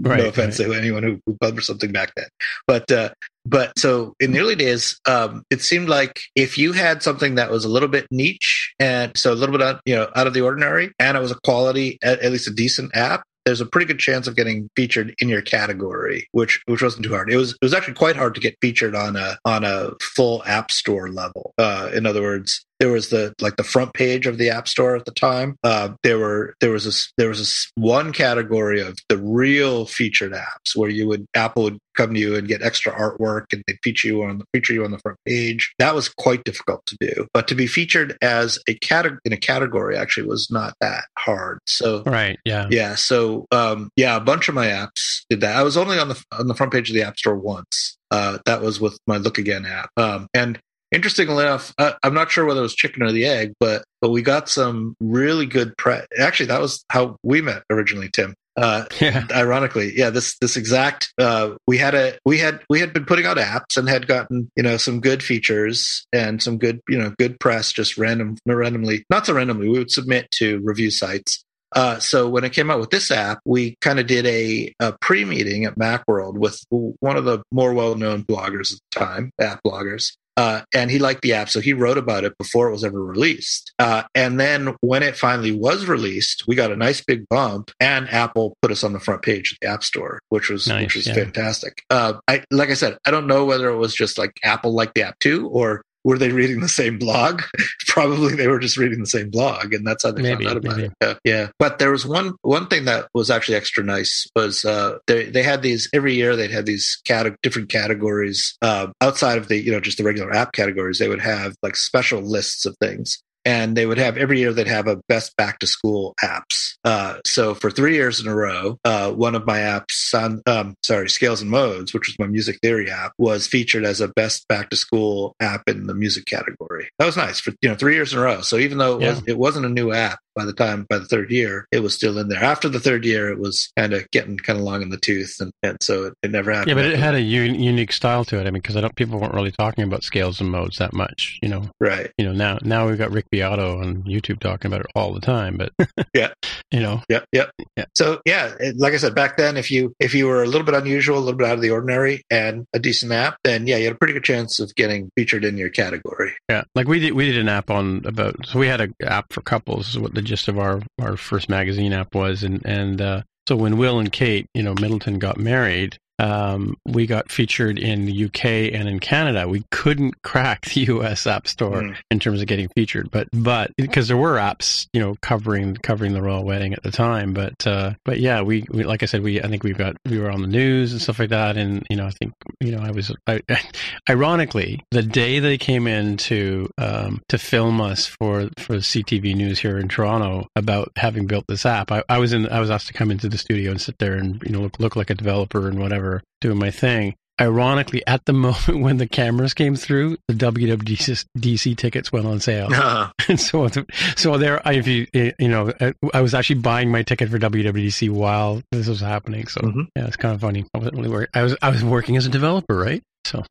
right, no offense right. to anyone who, who, published something back then, but uh, but so in the early days, um, it seemed like if you had something that was a little bit niche and so a little bit out, you know out of the ordinary, and it was a quality, at, at least a decent app, there's a pretty good chance of getting featured in your category, which which wasn't too hard. It was it was actually quite hard to get featured on a on a full app store level. Uh, in other words, there was the like the front page of the app store at the time. Uh, there were there was this there was this one category of the real featured apps where you would apple would come to you and get extra artwork and they'd feature you on the feature you on the front page. That was quite difficult to do. But to be featured as a category in a category actually was not that hard. So right yeah. Yeah so um, yeah a bunch of my apps did that. I was only on the on the front page of the app store once. Uh, that was with my Look Again app. Um, and interestingly enough, uh, I'm not sure whether it was chicken or the egg, but but we got some really good press. Actually, that was how we met originally, Tim. Uh, <laughs> yeah. Ironically, yeah, this this exact uh, we had a we had we had been putting out apps and had gotten you know some good features and some good you know good press just random randomly not so randomly we would submit to review sites uh, so when it came out with this app, we kind of did a, a, pre-meeting at MacWorld with one of the more well-known bloggers at the time, app bloggers. Uh, and he liked the app, so he wrote about it before it was ever released. Uh, and then when it finally was released, we got a nice big bump, and Apple put us on the front page of the App Store, which was nice, which was yeah. fantastic. Uh, I like I said, I don't know whether it was just like Apple liked the app too, or were they reading the same blog? <laughs> Probably they were just reading the same blog, and that's how they maybe, found out about maybe. it. Yeah, yeah, but there was one one thing that was actually extra nice was uh, they they had these every year they'd have these cate- different categories uh, outside of the you know just the regular app categories. They would have like special lists of things and they would have every year they'd have a best back to school apps. Uh, so for three years in a row, uh, one of my apps, on, um, sorry, Scales and Modes, which was my music theory app, was featured as a best back to school app in the music category. That was nice for you know three years in a row. So even though it yeah. was it wasn't a new app, by the time by the third year it was still in there. After the third year it was kind of getting kind of long in the tooth and, and so it, it never happened. Yeah but it had a un- unique style to it. I mean because i don't people weren't really talking about scales and modes that much you know? Right. You know now now we've got rick beato on youtube talking about it all the time but <laughs> yeah. you know? Yeah, yeah yeah. So yeah it, like i said back then if you if you were a little bit unusual a little bit out of the ordinary and a decent app then yeah you had a pretty good chance of getting featured in your category. Yeah like we did we did an app on about so we had an app for couples what the gist of our our first magazine app was, and and uh, so when Will and Kate, you know, Middleton got married, um, we got featured in the UK and in Canada. We couldn't crack the US App Store mm. in terms of getting featured, but but because there were apps, you know, covering covering the royal wedding at the time. But uh, but yeah, we, we, like I said, we I think we've got we were on the news and stuff like that, and you know, I think you know, I was I, <laughs> ironically the day they came in to um, to film us for for CTV News here in Toronto about having built this app. I, I was in I was asked to come into the studio and sit there and you know look look like a developer and whatever doing my thing. Ironically, at the <laughs> moment when the cameras came through, the WWDC tickets went on sale, <laughs> uh-huh. <laughs> and so so there, if you you know, I was actually buying my ticket for WWDC while this was happening. So mm-hmm. yeah, it's kind of funny. I wasn't really. I was I was working as a developer, right? So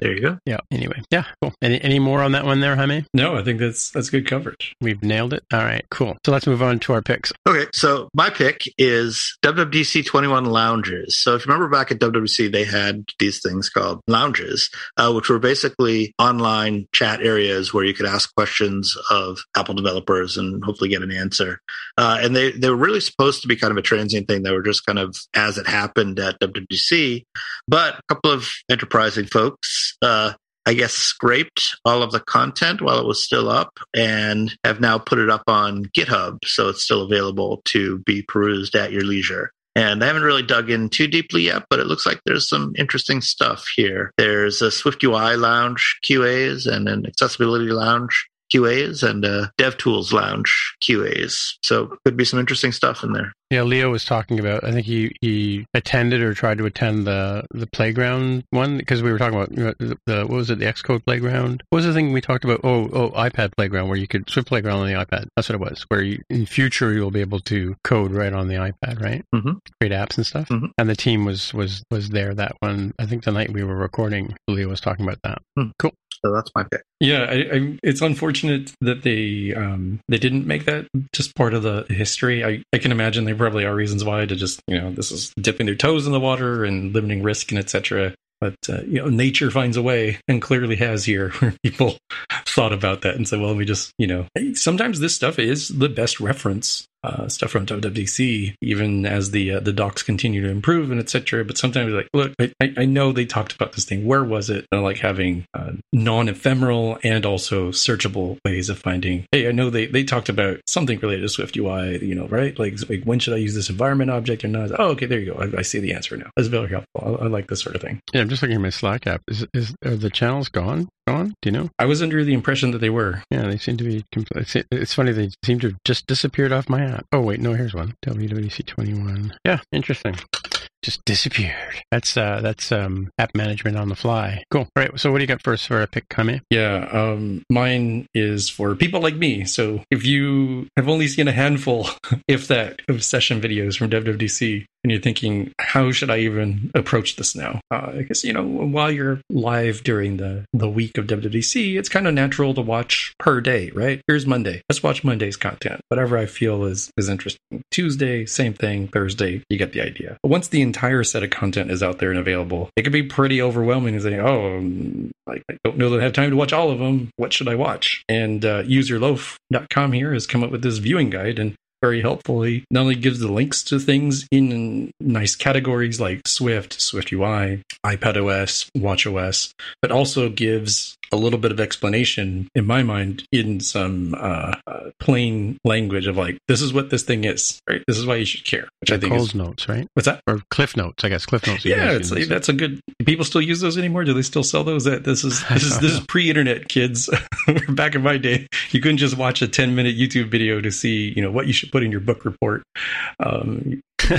There you go. <laughs> yeah. Anyway, yeah. Cool. Any any more on that one there, Jaime? No, I think that's that's good coverage. We've nailed it. All right. Cool. So let's move on to our picks. Okay, so my pick is WWDC 21 lounges. So if you remember back at WWDC, they had these things called lounges, uh, which were basically online chat areas where you could ask questions of Apple developers and hopefully get an answer. Uh, and they, they were really supposed to be kind of a transient thing. They were just kind of as it happened at WWDC. But a couple of enterprising folks, uh, I guess, scraped all of the content while it was still up and have now put it up on GitHub. So it's still available to be perused at your leisure. And I haven't really dug in too deeply yet, but it looks like there's some interesting stuff here. There's a SwiftUI Lounge QAs and an Accessibility Lounge QAs and a DevTools Lounge QAs. So could be some interesting stuff in there. Yeah, Leo was talking about. I think he, he attended or tried to attend the the playground one because we were talking about the, the what was it the Xcode playground? What was the thing we talked about? Oh, oh, iPad playground where you could Swift playground on the iPad. That's what it was. Where you, in future you'll be able to code right on the iPad, right? Mhm. Create apps and stuff. Mhm. And the team was was was there that one. I think the night we were recording, Leo was talking about that. Hmm. Cool. So that's my pick. Yeah, I, I, it's unfortunate that they um, they didn't make that just part of the history. I, I can imagine there probably are reasons why to just you know this is dipping their toes in the water and limiting risk and etc. But uh, you know, nature finds a way, and clearly has here, <laughs> where people <laughs> thought about that and said, "Well, we just you know." Sometimes this stuff is the best reference uh, stuff from WWDC, even as the uh, the docs continue to improve and etc. But sometimes, like, look, I, I know they talked about this thing. Where was it? And like having uh, non-ephemeral and also searchable ways of finding. Hey, I know they they talked about something related to Swift UI. You know, right? Like, like when should I use this environment object or not? Oh, okay, there you go. I, I see the answer now. That's very helpful. I, I like this sort of thing. Yeah, I'm just looking at my Slack app. Is is are the channels gone? Gone? Do you know? I was under the impression that they were. Yeah, they seem to be. compl- It's, funny they seem to have just disappeared off my app. Oh wait, no, here's one. WWDC twenty one. Yeah, interesting. Just disappeared. That's uh, that's um, app management on the fly. Cool. All right. So what do you got first for a pick, Jaime? Yeah, um, mine is for people like me. So if you have only seen a handful, <laughs> if that, of session videos from WWDC, and you're thinking, how should I even approach this now? Uh, I guess you know, while you're live during the the week of WWDC, it's kind of natural to watch per day, right? Here's Monday. Let's watch Monday's content. Whatever I feel is is interesting. Tuesday, same thing. Thursday, you get the idea. But once the entire set of content is out there and available, it can be pretty overwhelming to say, oh, I don't know that I have time to watch all of them. What should I watch? And uh, useyourloaf.com here has come up with this viewing guide and very helpfully not only gives the links to things in nice categories like Swift, Swift UI, iPad OS, Watch OS, but also gives a little bit of explanation in my mind in some uh, plain language of like this is what this thing is, right? This is why you should care, which I think Cole's is notes, right? what's that? Or Cliff Notes, I guess. Cliff Notes. Yeah, it's like, that's a good. People still use those anymore? Do they still sell those? That this is <laughs> this is this is pre-internet, kids. <laughs> Back in my day, you couldn't just watch a ten-minute YouTube video to see you know what you should put in your book report. Um, <laughs>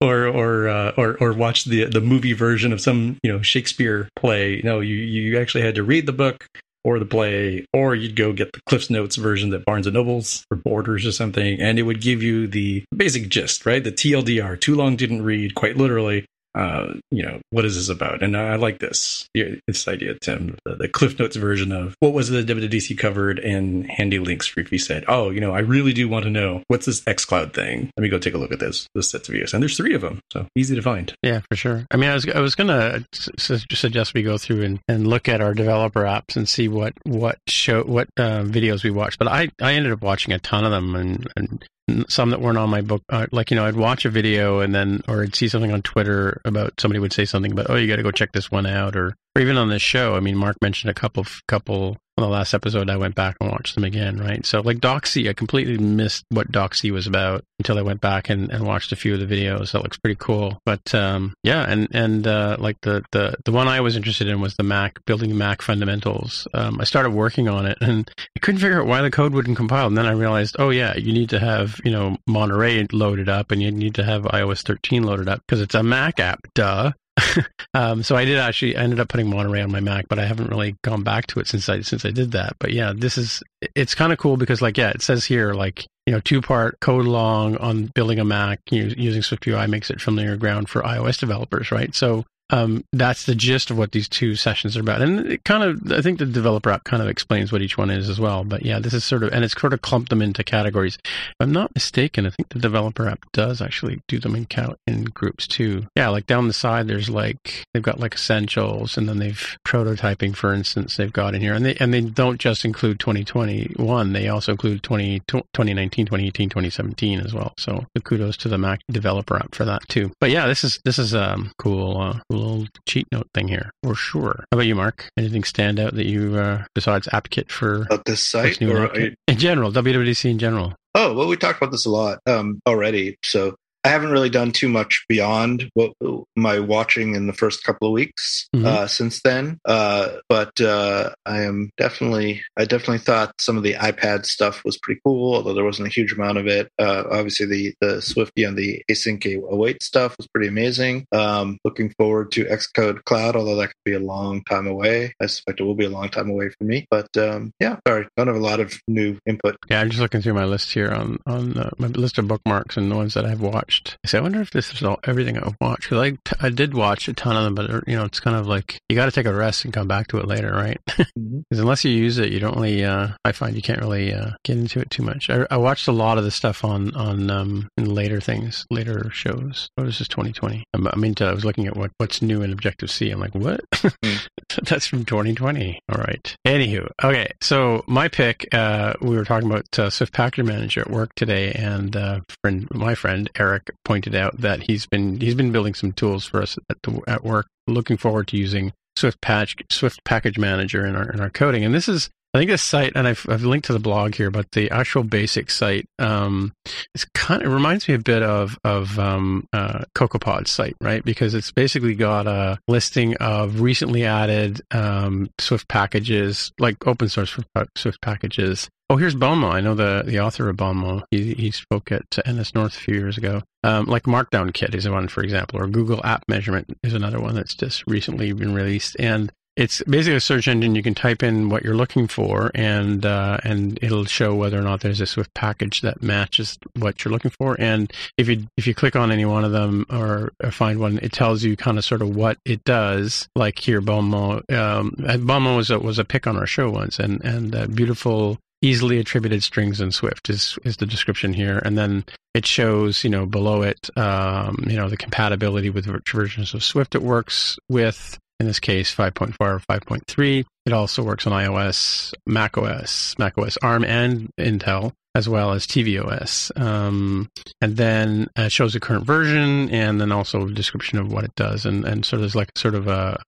or or uh, or or watch the the movie version of some you know Shakespeare play. No, you you actually had to read the book or the play, or you'd go get the Cliff's Notes version that Barnes and Nobles or Borders or something, and it would give you the basic gist, right? The TLDR, too long didn't read, quite literally. Uh, you know, what is this about? And I like this this idea, Tim, the, the Cliff Notes version of what was the WWDC covered and handy links you said, oh, you know, I really do want to know what's this xCloud thing. Let me go take a look at this this sets of videos, and there's three of them, so easy to find. Yeah, for sure. I mean, I was I was gonna su- suggest we go through and, and look at our developer apps and see what what show what uh, videos we watched. But I I ended up watching a ton of them and, and some that weren't on my book. Uh, like you know, I'd watch a video and then or I'd see something on Twitter about somebody would say something about oh you got to go check this one out or or even on this show. I mean, Mark mentioned a couple couple on the last episode. I went back and watched them again. Right. So like DocC, I completely missed what DocC was about until I went back and, and watched a few of the videos. That looks pretty cool. But um, yeah, and and uh, like the, the the one I was interested in was the Mac building Mac fundamentals. Um, I started working on it and I couldn't figure out why the code wouldn't compile. And then I realized, oh yeah, you need to have you know Monterey loaded up and you need to have iOS 13 loaded up because it's a Mac app. Duh. <laughs> um, so I did actually I ended up putting Monterey on my Mac, but I haven't really gone back to it since I since I did that. But yeah, this is it's kind of cool because like yeah, it says here like you know two part code long on building a Mac u- using SwiftUI makes it familiar ground for iOS developers, right? So um, that's the gist of what these two sessions are about. And it kind of, I think the developer app kind of explains what each one is as well. But yeah, this is sort of, and it's sort of clumped them into categories. If I'm not mistaken, I think the developer app does actually do them in count in groups too. Yeah, like down the side, there's like they've got like essentials, and then they've prototyping, for instance, they've got in here, and they and they don't just include 2021, they also include 20, 2019, 2018, 2017 as well. So kudos to the Mac developer app for that too. But yeah, this is this is um, cool, uh, cool little cheat note thing here for sure. How about you, Mark? Anything stand out that you uh, besides AppKit for about this site or in general, WWDC in general? Oh, well, we talked about this a lot um, already. So I haven't really done too much beyond what my watching in the first couple of weeks mm-hmm. uh, since then. Uh, but uh, I am definitely, I definitely thought some of the iPad stuff was pretty cool, although there wasn't a huge amount of it. Uh, obviously, the the Swifty and the async await stuff was pretty amazing. Um, looking forward to Xcode Cloud, although that could be a long time away. I suspect it will be a long time away for me. But um, yeah, sorry, don't have a lot of new input. Yeah, I'm just looking through my list here on on uh, my list of bookmarks and the ones that I've watched watched. I said, I wonder if this is all everything I've watched. Because I, t- I did watch a ton of them, but you know, it's kind of like you got to take a rest and come back to it later, right? Because <laughs> mm-hmm. unless you use it, you don't really. Uh, I find you can't really uh, get into it too much. I, I, watched a lot of the stuff on on um, in later things, later shows. What was this 2020? I, I mean, I was looking at what what's new in Objective C. I'm like, what? <laughs> Mm. That's from 2020. All right. Anywho, okay. So my pick, uh, we were talking about uh, Swift Package Manager at work today, and uh, friend, my friend Eric pointed out that he's been he's been building some tools for us at, at work. Looking forward to using Swift Patch Swift Package Manager in our in our coding. And this is I think this site, and I've, I've linked to the blog here, but the actual basic site, um, it's kind of, it reminds me a bit of, of, um, uh, CocoaPod's site, right? Because it's basically got a listing of recently added, um, Swift packages, like open source Swift packages. Oh, here's BonMot. I know the, the author of BonMot. He, he spoke at NSNorth a few years ago. Um, like Markdown Kit is one, for example, or Google App Measurement is another one that's just recently been released. And it's basically a search engine. You can type in what you're looking for, and uh, and it'll show whether or not there's a Swift package that matches what you're looking for. And if you if you click on any one of them or, or find one, it tells you kind of sort of what it does. Like here, BonMot. Um, BonMot was a, was a pick on our show once, and and beautiful easily attributed strings in Swift is is the description here, and then it shows you know below it um, you know the compatibility with versions of Swift it works with, in this case 5.4 or 5.3. It also works on iOS, macOS, macOS ARM, and Intel, as well as tvOS. Um, and then it shows the current version and then also a description of what it does. And, and so there's like sort of a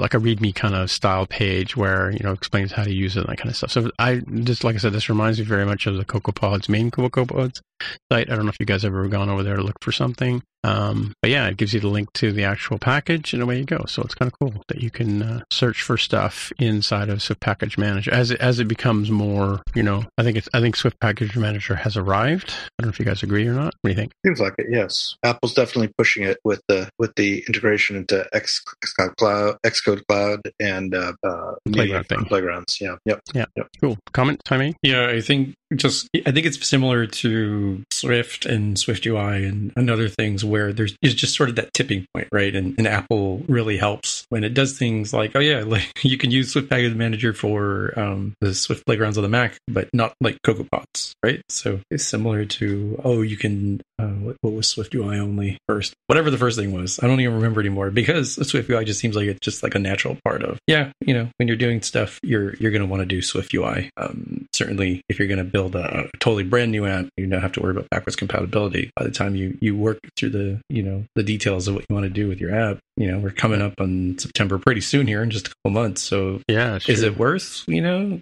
like a README kind of style page where you know explains how to use it and that kind of stuff. So I just like I said, this reminds me very much of the CocoaPods main CocoaPods site. I don't know if you guys ever gone over there to look for something. Um, but yeah, it gives you the link to the actual package and away you go. So it's kind of cool that you can uh, search for stuff inside of Swift Package Manager as it, as it becomes more, you know, I think it's, I think Swift Package Manager has arrived. I don't know if you guys agree or not. What do you think? Seems like it. Yes. Apple's definitely pushing it with the, with the integration into X, Xcode Cloud, Xcode Cloud and, uh, uh playground thing. playgrounds. Yeah. Yep. Yeah. Yep. Cool. Comment, Tommy? Yeah. I think just, I think it's similar to Swift and Swift UI and, and other things where there's is just sort of that tipping point, right? And, and Apple really helps when it does things like, oh yeah, <laughs> like you can use Swift Package Manager for um, the Swift playgrounds on the Mac, but not like CocoaPods, right? So it's similar to, oh, you can, uh, what, what, was Swift UI only first? Whatever the first thing was, I don't even remember anymore because Swift UI just seems like it's just like a natural part of, yeah, you know, when you're doing stuff, you're you're going to want to do Swift UI. Um, certainly, if you're going to build a, a totally brand new app, you don't have to worry about backwards compatibility. By the time you you work through the you know the details of what you want to do with your app you know we're coming up on september pretty soon here in just a couple months so yeah is it worth you know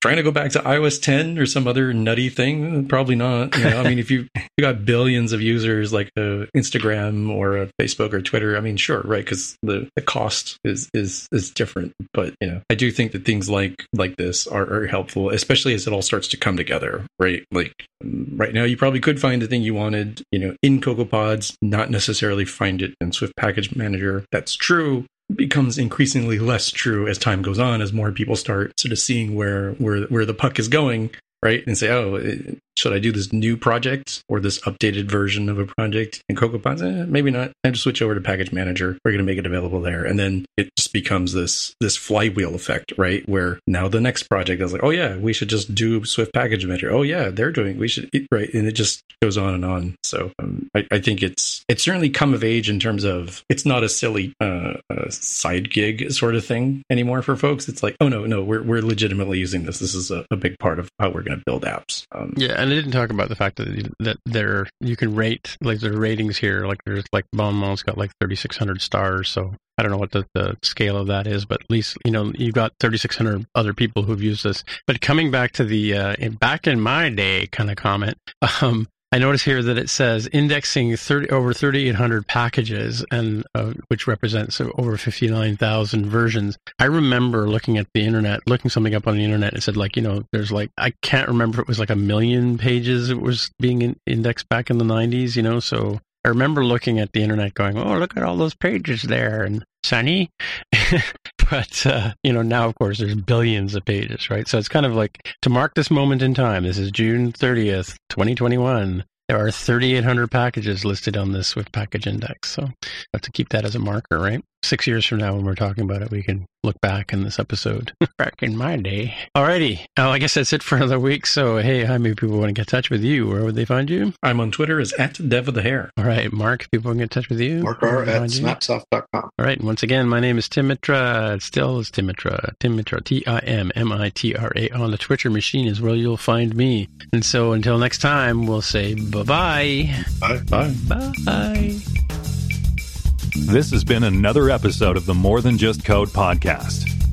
trying to go back to iOS 10 or some other nutty thing? Probably not. You know, I mean, if you <laughs> you got billions of users like a Instagram or a Facebook or Twitter, I mean, sure, right? Because the, the cost is is is different. But you know, I do think that things like like this are, are helpful, especially as it all starts to come together, right? Like right now, you probably could find the thing you wanted, you know, in CocoaPods, not necessarily find it in Swift Package Manager. That's true becomes increasingly less true as time goes on, as more people start sort of seeing where where where the puck is going, right? And say, oh, it, should I do this new project or this updated version of a project in CocoaPods? Eh, maybe not. I just switch over to Package Manager. We're going to make it available there, and then it just becomes this this flywheel effect, right? Where now the next project is like, oh yeah, we should just do Swift Package Manager. Oh yeah, they're doing. We should right, and it just goes on and on. So um, I, I, think it's it's certainly come of age in terms of it's not a silly uh, uh, side gig sort of thing anymore for folks. It's like, oh no, no, we're we're legitimately using this. This is a, a big part of how we're going to build apps. Um, yeah, and I didn't talk about the fact that that there you can rate like there's ratings here. Like there's like BonMot's got like 3,600 stars. So I don't know what the, the scale of that is, but at least you know you've got 3,600 other people who've used this. But coming back to the uh, in, back in my day kind of comment, <laughs> um, I notice here that it says indexing 30, over 3,800 packages, and uh, which represents over 59,000 versions. I remember looking at the internet, looking something up on the internet, and said like, you know, there's like I can't remember if it was like a million pages it was being in, indexed back in the 90s, you know. So I remember looking at the internet, going, "Oh, look at all those pages there," and sunny. <laughs> but uh, you know, now of course there's billions of pages, right? So it's kind of like to mark this moment in time. This is June 30th, 2021. There are 3,800 packages listed on this Swift package index. So have to keep that as a marker, right? Six years from now, when we're talking about it, we can look back in this episode. <laughs> back in my day. Alrighty. Oh, I guess that's it for another week. So, hey, how many people want to get in touch with you? Where would they find you? I'm on Twitter as at Dev of the Hair. All right. Mark, people want to get in touch with you? Mark R at snapsoft.com. All right. And once again, my name is Tim Mitra. It still is Tim Mitra. Tim Mitra, T I M M I T R A. On the Twitter machine is where you'll find me. And so until next time, we'll say bye-bye. Bye. Bye. Bye. This has been another episode of the More Than Just Code podcast.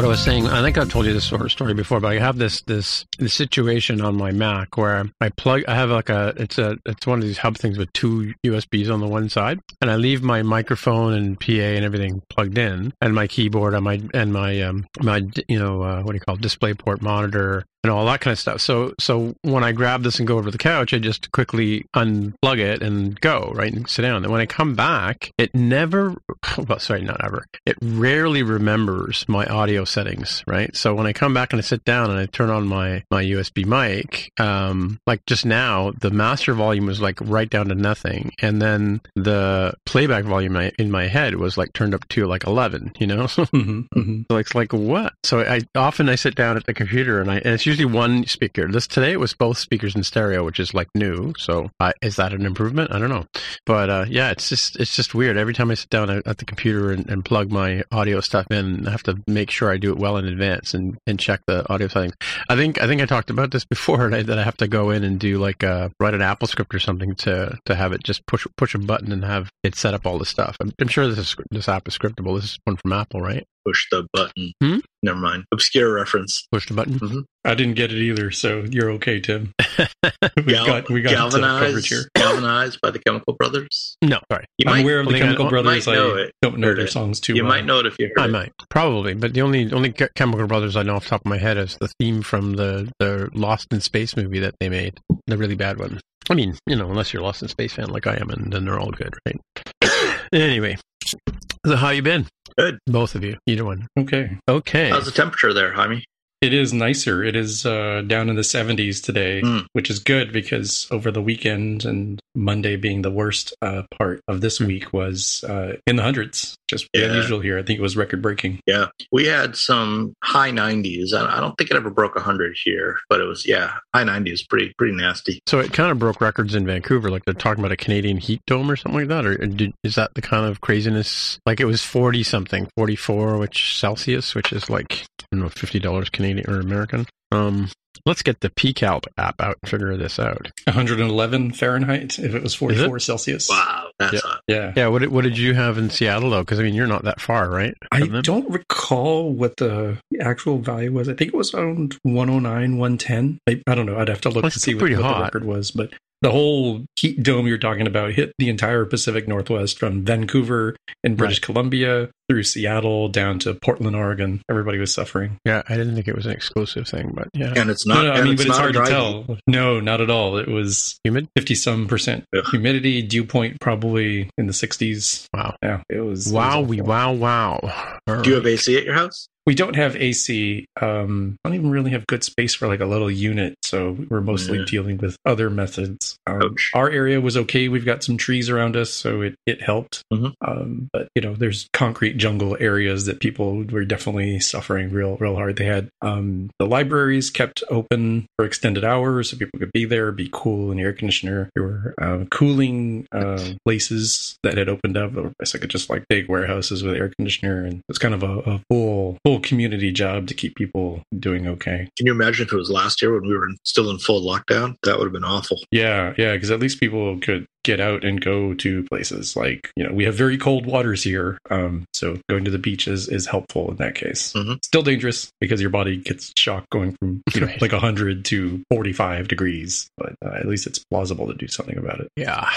What I was saying, I think I've told you this sort of story before, but I have this this, this situation on my Mac where I plug. I have like a it's a it's one of these hub things with two USBs on the one side, and I leave my microphone and PA and everything plugged in, and my keyboard and my and my um my you know uh, what do you call it, DisplayPort monitor and all that kind of stuff. So so when I grab this and go over to the couch, I just quickly unplug it and go right and sit down. And when I come back, it never <laughs> well sorry not ever it rarely remembers my audio settings right. So when I come back and I sit down and I turn on my my USB mic, um, like just now the master volume was like right down to nothing, and then the playback volume in my head was like turned up to like eleven. You know, <laughs> mm-hmm, mm-hmm. so it's like what? So I often I sit down at the computer and I and it's usually one speaker. This today it was both speakers in stereo, which is like new. So uh, is that an improvement? I don't know, but uh, yeah, it's just it's just weird. Every time I sit down at the computer and, and, plug my audio stuff in, I have to make sure I do it well in advance and, and check the audio settings. I think I think I talked about this before <laughs> that I have to go in and do like uh, write an Apple script or something to to have it just push push a button and have it set up all the stuff. I'm, I'm sure this is this app is scriptable. This is one from Apple, right? Push the button. Hmm? Never mind. Obscure reference. Push the button. Mm-hmm. I didn't get it either, so you're okay, Tim. <laughs> we Gal- got we got galvanized, here. Galvanized by the Chemical Brothers. No, sorry. You I'm might, aware of the Chemical Brothers. I know it. don't know their it. songs too. Well. You well. might know it if you heard. I it. might probably, but the only only Chemical Brothers I know off the top of my head is the theme from the the Lost in Space movie that they made, the really bad one. I mean, you know, unless you're a Lost in Space fan like I am, and then they're all good, right? <coughs> anyway, so how you been? Good. Both of you. Either one. Okay. Okay. How's the temperature there, Jaime? It is nicer. It is uh, down in the 70s today, mm. which is good because over the weekend and Monday being the worst uh, part of this week was uh, in the hundreds, just Yeah. unusual here. I think it was record breaking. Yeah, we had some high 90s. I I don't think it ever broke 100 here, but it was yeah, high 90s, pretty pretty nasty. So it kind of broke records in Vancouver, like they're talking about a Canadian heat dome or something like that, or did, is that the kind of craziness? Like it was forty something, forty four, which Celsius, which is like I don't know, fifty dollars Canadian or American. Um, let's get the PCalc app out and figure this out. 111 Fahrenheit if it was 44 Celsius. Wow, that's Yeah. hot. Yeah. Yeah, what did, what did you have in Seattle though? Because I mean, you're not that far, right? I them? don't recall what the actual value was. I think it was around 109, 110. I, I don't know. I'd have to look That's to see what, what the record was. But the whole heat dome you're talking about hit the entire Pacific Northwest from Vancouver in British Columbia through Seattle down to Portland, Oregon. Everybody was suffering. Yeah, I didn't think it was an exclusive thing, but yeah, And it's not. no, no, I and mean, but it's not hard to tell. No, not at all. It was humid. 50 some percent Ugh. humidity, dew point probably in the 60s. Wow. Yeah, it was. Wow, we wow, wow. All Do you have right. AC at your house? We don't have AC. Um, I don't even really have good space for like a little unit, so we're mostly Yeah. dealing with other methods. Um, our area was okay. We've got some trees around us, so it it helped. Mhm. Um, but you know, there's concrete jungle areas that people were definitely suffering real real hard. They had um, the libraries kept open for extended hours, so people could be there, be cool in the air conditioner. There were uh, cooling uh, places that had opened up. It's like just like big warehouses with air conditioner, and it's kind of a, a full full community job to keep people doing okay. Can you imagine if it was last year when we were still in full lockdown? That would have been awful. Yeah, yeah, because at least people could get out and go to places like you know we have very cold waters here, um, so going to the beach is, is helpful in that case. Mhm. Still dangerous because your body gets shocked going from you know Right. like hundred to forty five degrees, but uh, at least it's plausible to do something about it. Yeah,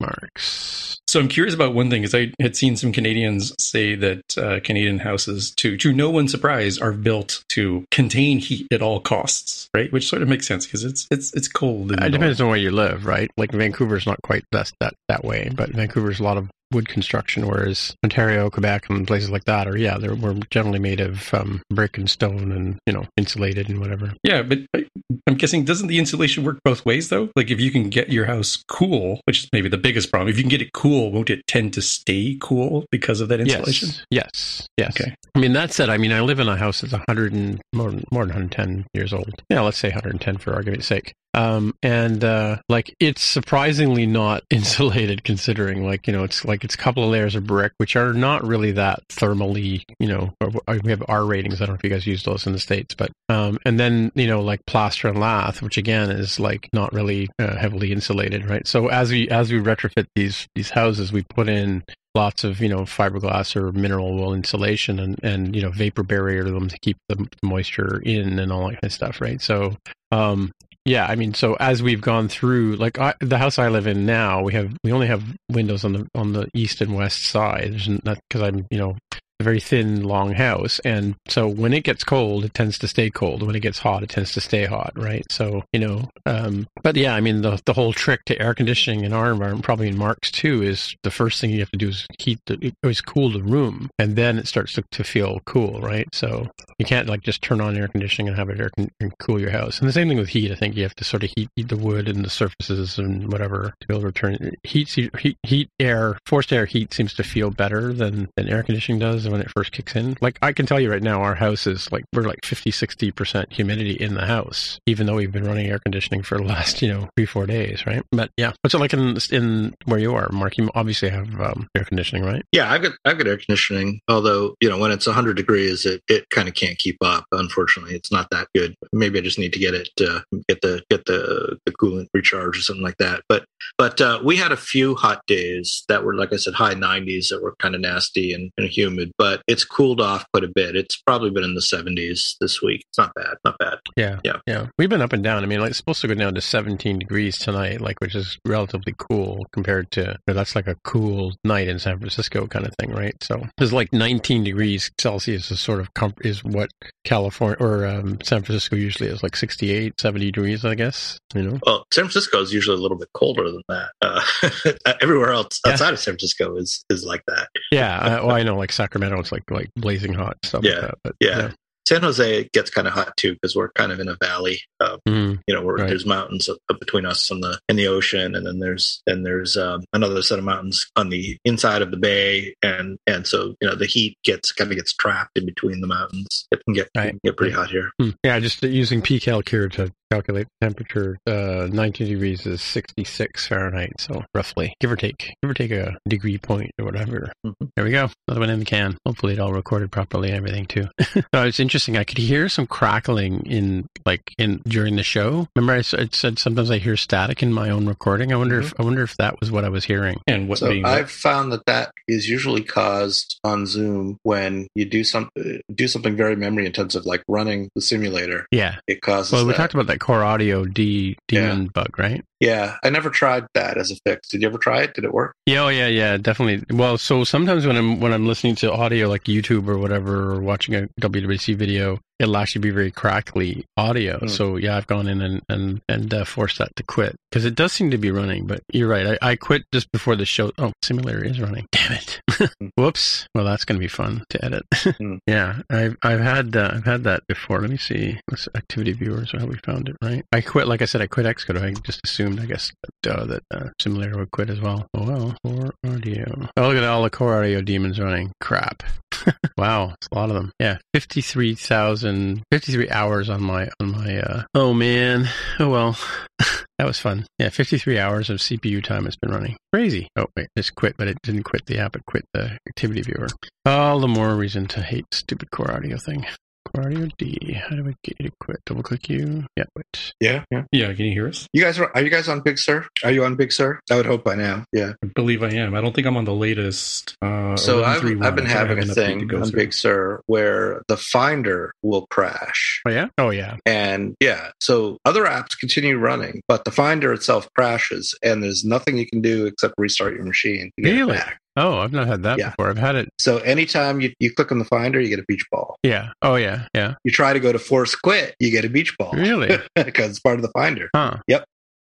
bookmarks. So I'm curious about one thing, because I had seen some Canadians say that uh, Canadian houses, to to no one's surprise, are built to contain heat at all costs, right? Which sort of makes sense because it's it's it's cold. It depends on where you live, right? Like Vancouver's not quite that that that way, but Vancouver's a lot of wood construction, whereas Ontario, Quebec, and places like that are yeah, they're we're generally made of um, brick and stone and you know insulated and whatever. Yeah, but I- I'm guessing doesn't the insulation work both ways though? Like if you can get your house cool, which is maybe the biggest problem, if you can get it cool, won't it tend to stay cool because of that insulation? Yes, yes, yes. Okay. I mean that said, I mean I live in a house that's 100 and more more than 110 years old. Yeah, let's say 110 for argument's sake. Um, and uh, like it's surprisingly not <laughs> insulated, considering like you know it's like it's a couple of layers of brick, which are not really that thermally. You know, we have R ratings. I don't know if you guys use those in the states, but um, and then you know like plaster and lath, which again is like not really uh, heavily insulated, right? So as we as we retrofit these these houses, we put in lots of you know fiberglass or mineral wool insulation and and you know vapor barrier to them to keep the moisture in and all that kind of stuff right so um yeah i mean so as we've gone through like I, the house i live in now we have we only have windows on the on the east and west side not because i'm you know a very thin long house. And so when it gets cold it tends to stay cold. When it gets hot it tends to stay hot right? So you know um but yeah i mean the the whole trick to air conditioning in our environment probably in mark's too is the first thing you have to do is heat the always cool the room. And then it starts to, to feel cool right? So you can't like just turn on air conditioning and have it air con- and cool your house. And the same thing with heat i think. You have to sort of heat, heat the wood and the surfaces and whatever to be able to return heat heat, heat air forced air heat seems to feel better than than air conditioning does when it first kicks in like i can tell you right now our house is like we're like 50 60% humidity in the house even though we've been running air conditioning for the last you know three four days right but yeah what's it like in in where you are mark you obviously have um, air conditioning right Yeah, I've got I've got air conditioning. Although you know when it's 100 degrees, it, it kind of can't keep up. Unfortunately, it's not that good. Maybe I just need to get it uh, get the get the the coolant recharge or something like that. But but uh, we had a few hot days that were like I said high 90s that were kind of nasty and, and humid. But it's cooled off quite a bit. It's probably been in the 70s this week. It's not bad. Not bad. Yeah. Yeah. Yeah. We've been up and down. I mean, like, it's supposed to go down to 17 degrees tonight, like, which is relatively cool compared to, that's like a cool night in San Francisco kind of thing, right? So it's like 19 degrees Celsius is sort of, com- is what California or um, San Francisco usually is, like 68, 70 degrees, I guess, you know? Well, San Francisco is usually a little bit colder than that. Uh, <laughs> everywhere else Yeah. outside of San Francisco is is like that. Yeah. I, well, I know, like Sacramento, it's like, like blazing hot stuff Yeah. like that. But Yeah. San Jose gets kind of hot too because we're kind of in a valley. Uh, Mhm. you know, where Right. there's mountains between us and the and the ocean, and then there's then there's um, another set of mountains on the inside of the bay, and and so you know the heat gets kind of gets trapped in between the mountains. It can get it Right. can get pretty hot here. Hmm. Yeah, just using PCalc here to calculate the temperature. Uh, 19 degrees is 66 Fahrenheit, so roughly, give or take, give or take a degree point or whatever. Mhm. There we go, another one in the can. Hopefully, it all recorded properly and everything too. <laughs> no, it's interesting. I could hear some crackling in like in during the show. Remember, I said sometimes I hear static in my own recording. I wonder if I wonder if that was what I was hearing. And what So being I've found that that is usually caused on Zoom when you do some do something very memory intensive, like running the simulator. Yeah. It causes. Well, we that. talked about that core audio D daemon bug, right? Yeah, I never tried that as a fix. Did you ever try it? Did it work? Yeah, oh yeah, yeah, definitely. Well, so sometimes when I'm when I'm listening to audio like YouTube or whatever, or watching a WWDC video, it'll actually be very crackly audio. Hmm. So yeah, I've gone in and and and uh, forced that to quit because it does seem to be running. But you're right, I, I quit just before the show. Oh, simulator is running. Damn it! <laughs> Whoops. Well, that's gonna be fun to edit. <laughs> Hmm. yeah, I've I've had uh, I've had that before. Let me see. What's activity viewers? How we found it? Right. I quit. Like I said, I quit Xcode. I just assumed, I guess, that, uh, that uh, simulator would quit as well. Oh well. Core audio. Oh, look at all the core audio daemons running. Crap. <laughs> wow, it's a lot of them. Yeah, 53,000, 53 hours on my, on my, uh, oh man. Oh well. <laughs> that was fun. Yeah, 53 hours of CPU time has been running. Crazy. Oh wait, just quit, but it didn't quit the app, it quit the activity viewer. All the more reason to hate stupid core audio thing. Core audio D. How do I get you to quit? Double click you. Yeah, wait. Yeah, yeah. Yeah, can you hear us? You guys are are you guys on Big Sur? Are you on Big Sur? I would hope by now. Yeah. I believe I am. I don't think I'm on the latest. Uh, So I've I've been I think I having a an to thing go on through. Big Sur where the Finder will crash. Oh yeah? Oh yeah. And yeah, so other apps continue running, but the Finder itself crashes, and there's nothing you can do except restart your machine Really? back. Oh, I've not had that Yeah. before. I've had it. So anytime you, you click on the Finder, you get a beach ball. Yeah. Oh yeah. Yeah. You try to go to force quit, you get a beach ball. Really? <laughs> Because it's part of the Finder. Huh. Yep.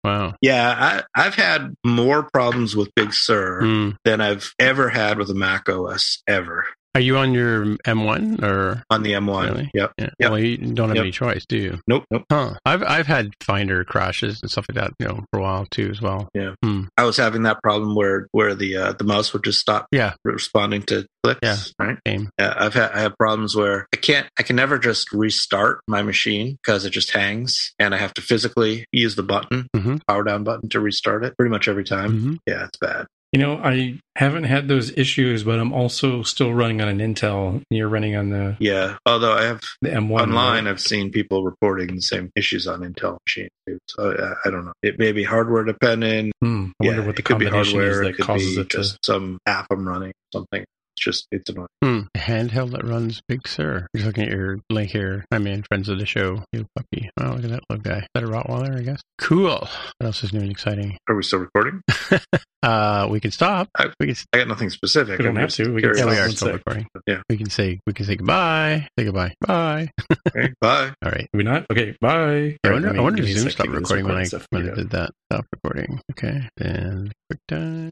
Wow. Yeah, I, I've had more problems with Big Sur Hmm. than I've ever had with a Mac OS ever Are you on your M1 or? on the M1. Really? Yep. Yeah. Yep. Well, you don't have Yep. any choice, do you? Nope. Nope. Huh. I've I've had Finder crashes and stuff like that, you know, for a while too, as well. Yeah. Hmm. I was having that problem where where the uh, the mouse would just stop Yeah. responding to clicks. Yeah. Right. Same. Yeah, I've had I have problems where I can't I can never just restart my machine because it just hangs and I have to physically use the button, Mhm. power down button to restart it pretty much every time. Mhm. Yeah, it's bad. You know, I haven't had those issues, but I'm also still running on an Intel. You're running on the, Yeah. Although I have the M1. online right? I've seen people reporting the same issues on Intel machines. So uh, I don't know. It may be hardware dependent. Hmm, I wonder Yeah, what the it could be combination is that causes it to. just some app I'm running, something. It's just it's annoying. Hmm. A handheld that runs Big Sur. Just looking at your link here. I mean, friends of the show, you puppy. Oh, look at that little guy. Is that a Rottweiler, I guess? Cool. What else is new and exciting? Are we still recording? <laughs> Uh, we can stop. I- we can. I got nothing specific. We don't I'm have to. We can curious. Yeah, we are one still recording. Yeah. We can say we can say goodbye. Say goodbye. Bye. Okay, <laughs> bye. All right. Are we not? Okay, bye. I wonder, let me- I wonder if Zoom stopped recording when I when I did that. Stop recording. Okay. And quick time.